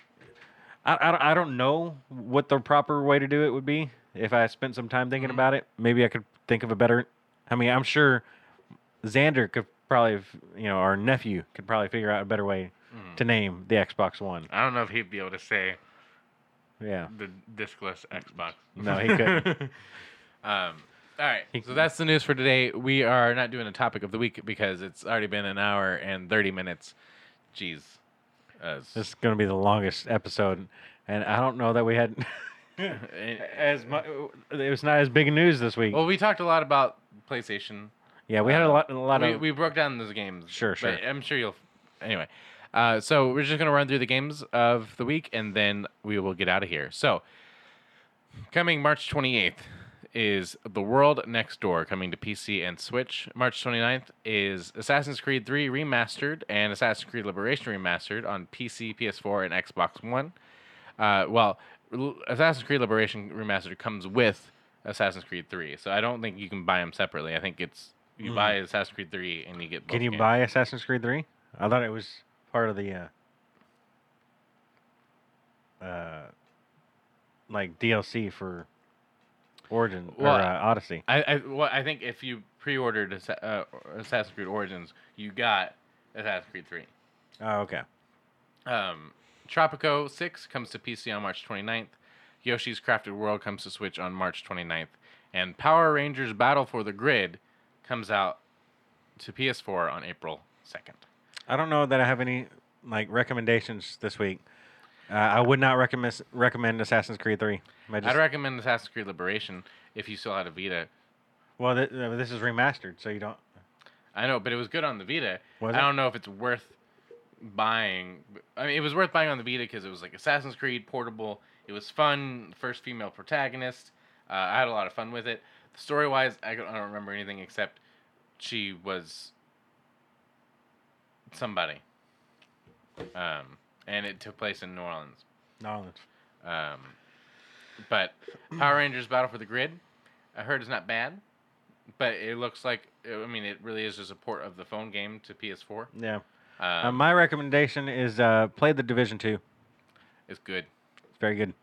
I, I, don't- I don't know what the proper way to do it would be. If I spent some time thinking mm-hmm. about it, maybe I could think of a better. I mean, I'm sure Xander could probably, f- you know, our nephew could probably figure out a better way to name the Xbox One. I don't know if he'd be able to say Yeah. the discless Xbox. No, he couldn't. [laughs] Um, all right. So that's the news for today. We are not doing a topic of the week because it's already been an hour and 30 minutes. Jeez. This is going to be the longest episode, and I don't know that we had [laughs] [laughs] as much. It was not as big a news this week. well, we talked a lot about PlayStation. Yeah, we had a lot, a lot We, of. we broke down those games. Sure, sure. But I'm sure you'll. Anyway. Uh, so we're just going to run through the games of the week and then we will get out of here. So, coming March 28th is The World Next Door coming to PC and Switch. March 29th is Assassin's Creed 3 Remastered and Assassin's Creed Liberation Remastered on PC, PS4, and Xbox One. Uh, well, L- Assassin's Creed Liberation Remastered comes with Assassin's Creed 3, so I don't think you can buy them separately. I think it's you buy Assassin's Creed 3 and you get both Can you games. buy Assassin's Creed 3? I thought it was part of the uh, uh, like DLC for Origin Well, or uh, Odyssey. I, I well, I think if you pre-ordered Assa- uh, Assassin's Creed Origins, you got Assassin's Creed Three. Oh, okay. Um, Tropico 6 comes to PC on March 29th. Yoshi's Crafted World comes to Switch on March 29th. And Power Rangers Battle for the Grid comes out to PS4 on April 2nd. I don't know that I have any like recommendations this week. Uh, I would not recommend recommend Assassin's Creed Three. I just- I'd recommend Assassin's Creed Liberation if you still had a Vita. well, th- uh, this is remastered, so you don't. I know, but it was good on the Vita. Was I it? don't know if it's worth buying. I mean, it was worth buying on the Vita because it was like Assassin's Creed portable. It was fun. First female protagonist. Uh, I had a lot of fun with it. Story wise, I don't, I don't remember anything except she was somebody. Um, and it took place in New Orleans. No, Um, but Power Rangers Battle for the Grid, I heard is not bad, but it looks like I mean it really is just a port of the phone game to PS4. yeah. Um, Uh, my recommendation is uh, play the Division Two. it's good. It's very good.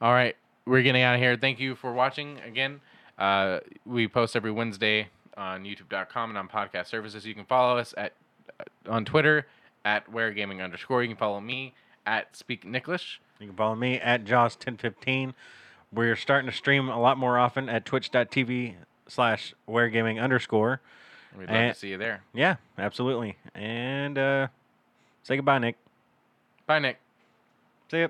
All right, we're getting out of here. Thank you for watching again. Uh, we post every Wednesday on YouTube.com and on podcast services. You can follow us at uh, on Twitter at Where Gaming underscore. You can follow me at Speak Nicklish. You can follow me at Jaws1015. We're starting to stream a lot more often at twitch.tv slash wheregaming underscore. We'd love And- to see you there. Yeah, absolutely. And uh, say goodbye, Nick. Bye, Nick. See ya.